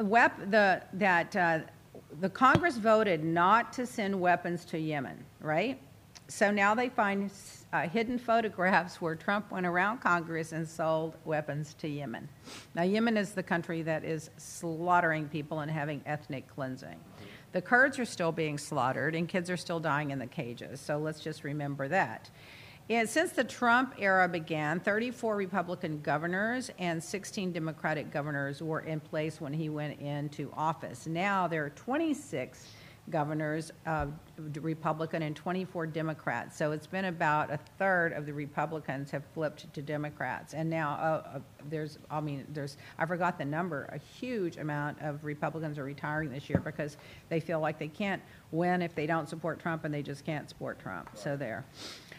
wep- the that uh, the Congress voted not to send weapons to Yemen, right? So now they find uh, hidden photographs where Trump went around Congress and sold weapons to Yemen. Now, Yemen is the country that is slaughtering people and having ethnic cleansing. The Kurds are still being slaughtered, and kids are still dying in the cages. So let's just remember that. And since the Trump era began, 34 Republican governors and 16 Democratic governors were in place when he went into office. Now there are 26 governors, uh, Republican, and 24 Democrats. So it's been about a third of the Republicans have flipped to Democrats. And now uh, uh, there's, I mean, there's, I forgot the number, a huge amount of Republicans are retiring this year because they feel like they can't win if they don't support Trump and they just can't support Trump. So there.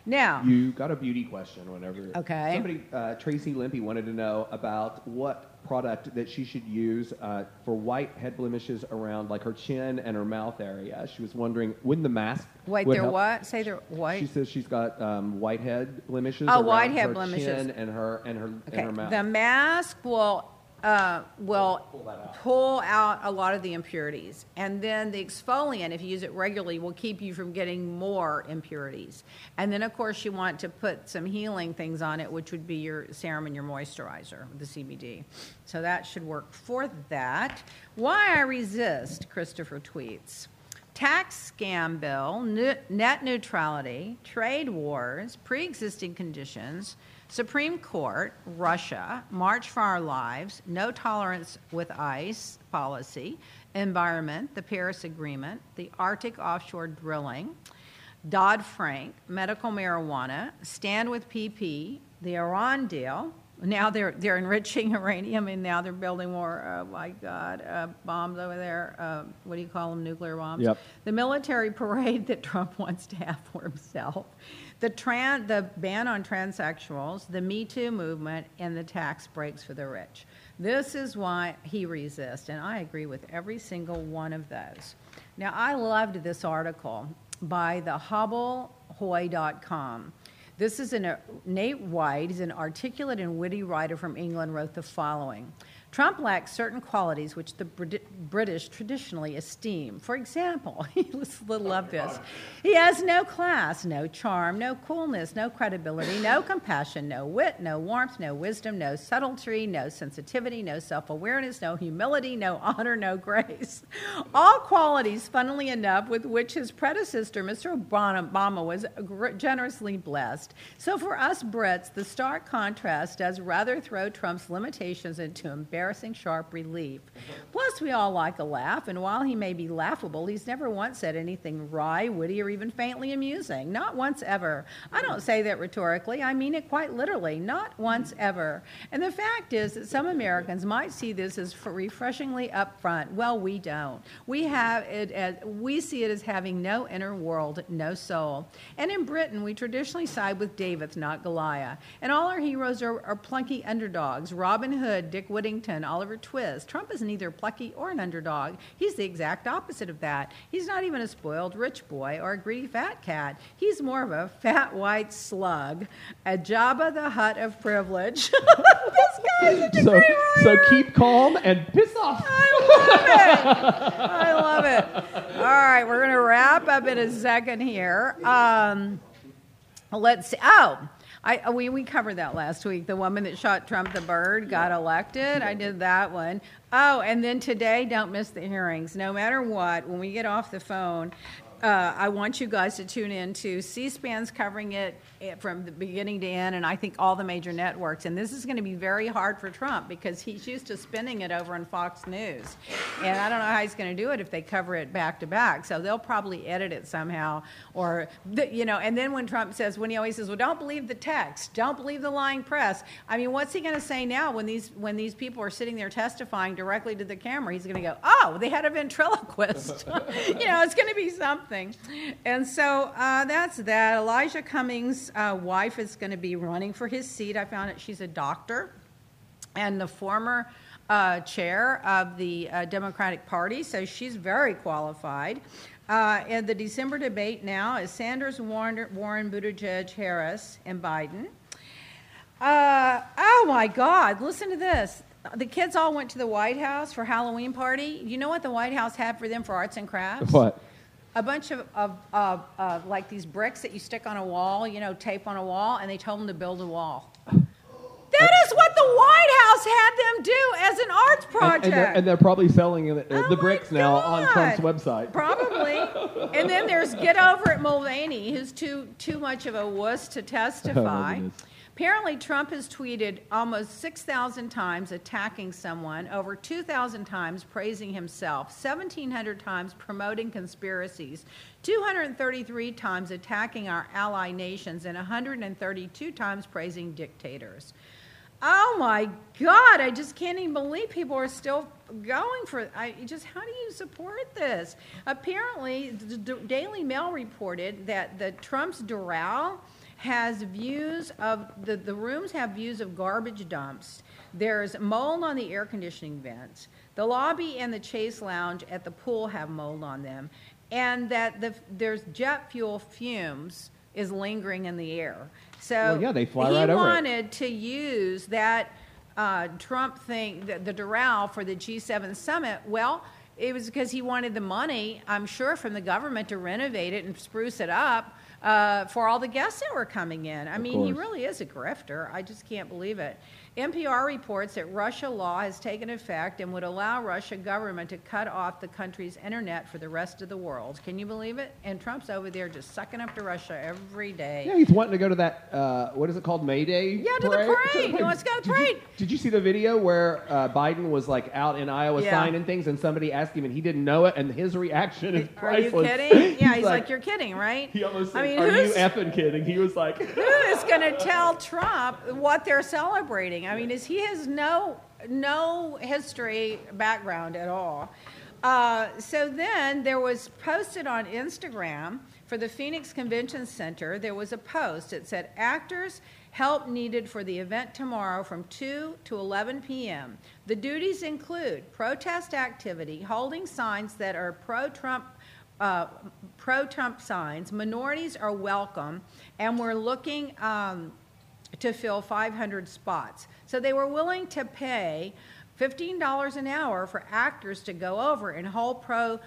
Now, You got a beauty question whenever. Okay. Somebody, uh, Tracy Limpy, wanted to know about what product that she should use uh, for white head blemishes around like her chin and her mouth area. She was wondering, wouldn't the mask? wait, they're help? what? Say they're white. She says she's got um, white head blemishes. Oh, white head blemishes. And her and her and her mouth. the mask will uh, will pull out a lot of the impurities, and then the exfoliant, if you use it regularly, will keep you from getting more impurities. And then, of course, you want to put some healing things on it, which would be your serum and your moisturizer, the CBD. So that should work for that. Why I resist, Christopher tweets. Tax scam bill, net neutrality, trade wars, pre existing conditions, Supreme Court, Russia, March for Our Lives, no tolerance with ICE policy, environment, the Paris Agreement, the Arctic offshore drilling, Dodd Frank, medical marijuana, stand with PP, the Iran deal. Now they're, they're enriching [laughs] uranium and now they're building more, oh my God, uh, bombs over there. Uh, what do you call them? Nuclear bombs? Yep. The military [laughs] parade that Trump wants to have for himself. The, tran- the ban on transsexuals, the Me Too movement, and the tax breaks for the rich. This is why he resists, and I agree with every single one of those. Now, I loved this article by the HubbleHoy.com. This is an, uh, Nate White, he's an articulate and witty writer from England, wrote the following Trump lacks certain qualities which the Brit- British traditionally esteem. For example, [laughs] he love this. He has no class, no charm, no coolness, no credibility, no compassion, no wit, no warmth, no wisdom, no subtlety, no sensitivity, no self awareness, no humility, no honor, no grace. All qualities, funnily enough, with which his predecessor, Mr. Obama, was generously blessed. So for us Brits, the stark contrast does rather throw Trump's limitations into embarrassment embarrassing sharp relief. Plus, we all like a laugh, and while he may be laughable, he's never once said anything wry, witty, or even faintly amusing. Not once ever. I don't say that rhetorically, I mean it quite literally. Not once ever. And the fact is that some Americans might see this as refreshingly upfront. Well, we don't. We have it as we see it as having no inner world, no soul. And in Britain, we traditionally side with David, not Goliath. And all our heroes are, are plunky underdogs. Robin Hood, Dick Whittington, Oliver Twist. Trump is neither plucky or an underdog. He's the exact opposite of that. He's not even a spoiled rich boy or a greedy fat cat. He's more of a fat white slug, a Jabba the Hutt of privilege. [laughs] this guy's a so, so keep calm and piss off. I love it. I love it. All right, we're going to wrap up in a second here. Um, let's see. Oh. I, uh, we, we covered that last week. The woman that shot Trump the bird got elected. I did that one. Oh, and then today, don't miss the hearings. No matter what, when we get off the phone, uh, I want you guys to tune in to C-SPAN's covering it eh, from the beginning to end, and I think all the major networks. And this is going to be very hard for Trump because he's used to spinning it over on Fox News, and I don't know how he's going to do it if they cover it back to back. So they'll probably edit it somehow, or the, you know. And then when Trump says, when he always says, "Well, don't believe the text, don't believe the lying press," I mean, what's he going to say now when these when these people are sitting there testifying directly to the camera? He's going to go, "Oh, they had a ventriloquist," [laughs] you know. It's going to be something something. And so uh, that's that. Elijah Cummings' uh, wife is going to be running for his seat. I found out she's a doctor and the former uh, chair of the uh, Democratic Party, so she's very qualified. Uh, and the December debate now is Sanders, Warren, Warren Buttigieg, Harris, and Biden. Uh, oh my God, listen to this the kids all went to the White House for Halloween party. You know what the White House had for them for arts and crafts? What? A bunch of, of, of uh, like these bricks that you stick on a wall, you know, tape on a wall, and they told them to build a wall. That is what the White House had them do as an arts project. And, and, they're, and they're, probably selling the, oh the bricks now on Trump's website. Probably. And then there's Get Over It Mulvaney, who's too, too much of a wuss to testify. Oh, Apparently, Trump has tweeted almost 6,000 times attacking someone, over 2,000 times praising himself, 1,700 times promoting conspiracies, 233 times attacking our ally nations, and 132 times praising dictators. Oh my God, I just can't even believe people are still going for I just how do you support this? Apparently, the Daily Mail reported that the Trump's Doral has views of the, the rooms have views of garbage dumps. There's mold on the air conditioning vents. The lobby and the chase lounge at the pool have mold on them, and that the, there's jet fuel fumes is lingering in the air. So well, yeah, they fly he right over wanted it. to use that uh, Trump thing, the, the Doral for the G7 summit. Well, it was because he wanted the money, I'm sure, from the government to renovate it and spruce it up uh, for all the guests that were coming in. I of mean, course. he really is a grifter. I just can't believe it. NPR reports that Russia law has taken effect and would allow Russia government to cut off the country's internet for the rest of the world. Can you believe it? And Trump's over there just sucking up to Russia every day. Yeah, he's wanting to go to that. Uh, what is it called? May Day. Yeah, to parade? the parade. He [laughs] wants to go to the parade. Did you, did you see the video where uh, Biden was like out in Iowa Yeah. signing things, and somebody asked him, and he didn't know it, and his reaction is Are you kidding? [laughs] Yeah, he's like, "You're kidding, right?" He almost I said, mean, "Are you effing kidding?" He was like, Who is going [laughs] to tell Trump what they're celebrating? I mean, is he has no no history background at all. Uh, so then there was posted on Instagram for the Phoenix Convention Center. There was a post. It said actors help needed for the event tomorrow from 2 to 11 p.m. The duties include protest activity, holding signs that are pro-Trump uh, pro Trump signs. Minorities are welcome, and we're looking um, to fill 500 spots. So they were willing to pay $15 an hour for actors to go over and hold pro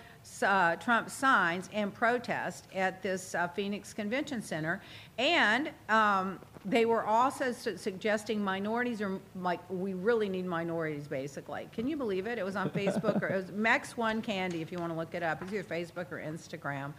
uh, Trump signs and protest at this uh, Phoenix Convention Center. And um, they were also su- suggesting minorities are like, we really need minorities, basically. Can you believe it? It was on Facebook, or it was Mex One Candy, if you want to look it up. It's either Facebook or Instagram.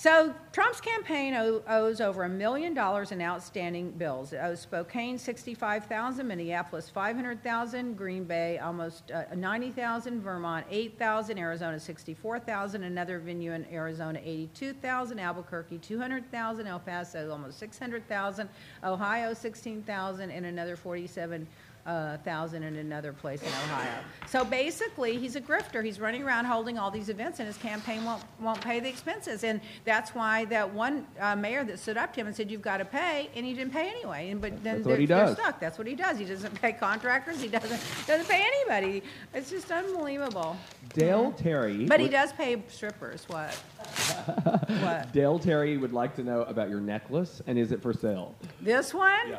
So Trump's campaign owes over a million dollars in outstanding bills. It owes Spokane 65,000, Minneapolis 500,000, Green Bay almost uh, 90,000, Vermont 8,000, Arizona 64,000, another venue in Arizona 82,000, Albuquerque 200,000, El Paso almost 600,000, Ohio 16,000, and another 47 uh, thousand in another place in Ohio. So basically, he's a grifter. He's running around holding all these events, and his campaign won't won't pay the expenses. And that's why that one uh, mayor that stood up to him and said, "You've got to pay," and he didn't pay anyway. And but then they're, he they're stuck. That's what he does. He doesn't pay contractors. He doesn't doesn't pay anybody. It's just unbelievable. Dale Terry. But he does pay strippers. What? [laughs] what? Dale Terry would like to know about your necklace and is it for sale? This one?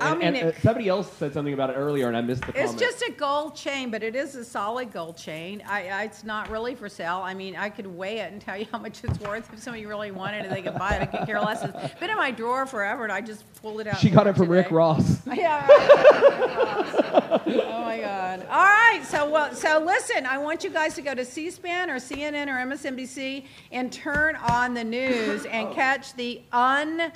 I And, mean, and, it- uh, somebody else said something about it earlier, and I missed the It's comment. just a gold chain, but it is a solid gold chain. I, I, it's not really for sale. I mean, I could weigh it and tell you how much it's worth if somebody really wanted it. They could buy it. I could care less. It's been in my drawer forever, and I just pulled it out. She got it from Rick. Ross. [laughs] Yeah. right. oh my God. All right. So well. So listen. I want you guys to go to C-SPAN or CNN or MSNBC and turn on the news and catch the un.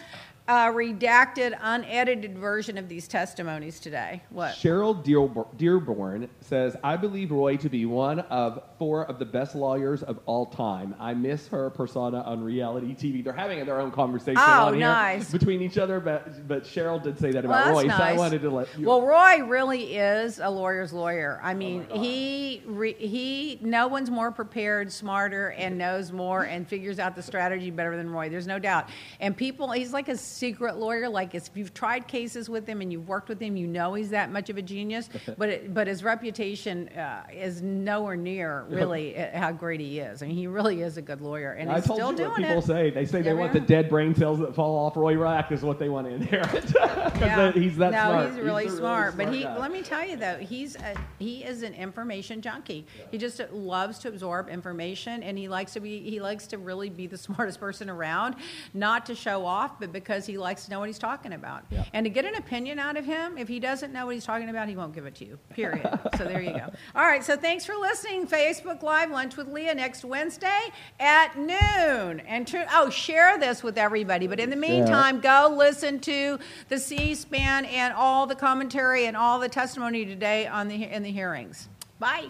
Uh, redacted, unedited version of these testimonies today. What? Cheryl Dearborn, Dearborn says, I believe Roy to be one of four of the best lawyers of all time. I miss her persona on reality TV. They're having their own conversation Oh, on here between each other, but, but Cheryl did say that about that's Roy, so I wanted to let you. Well, Roy really is a lawyer's lawyer. Oh I mean, he re, he no one's more prepared, smarter, and knows more and figures out the strategy better than Roy. There's no doubt. And people, he's like a secret lawyer. Like if you've tried cases with him and you've worked with him, you know he's that much of a genius. [laughs] but it, but his reputation uh, is nowhere near really uh, how great he is. I mean, he really is a good lawyer, and I he's told still you doing what people it. say. They say they want yeah. the dead brain cells that fall off Roy Black is what they want to inherit. [laughs] 'Cause Yeah. he's that no, smart. he's really a smart. but he, guy. let me tell you though, he's a, he is an information junkie. He just loves to absorb information, and he likes to be he likes to really be the [laughs] smartest person around, not to show off, but because he likes to know what he's talking about. And to get an opinion out of him, if he doesn't know what he's talking about, he won't give it to you. Period. [laughs] so there you go. All right. So thanks for listening. Facebook Live Lunch with Lea next Wednesday at noon. And tr- oh, share this with everybody. But in the meantime, go listen to the C-SPAN and all the commentary and all the testimony today on the in the hearings. Bye.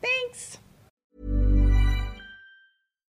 Thanks.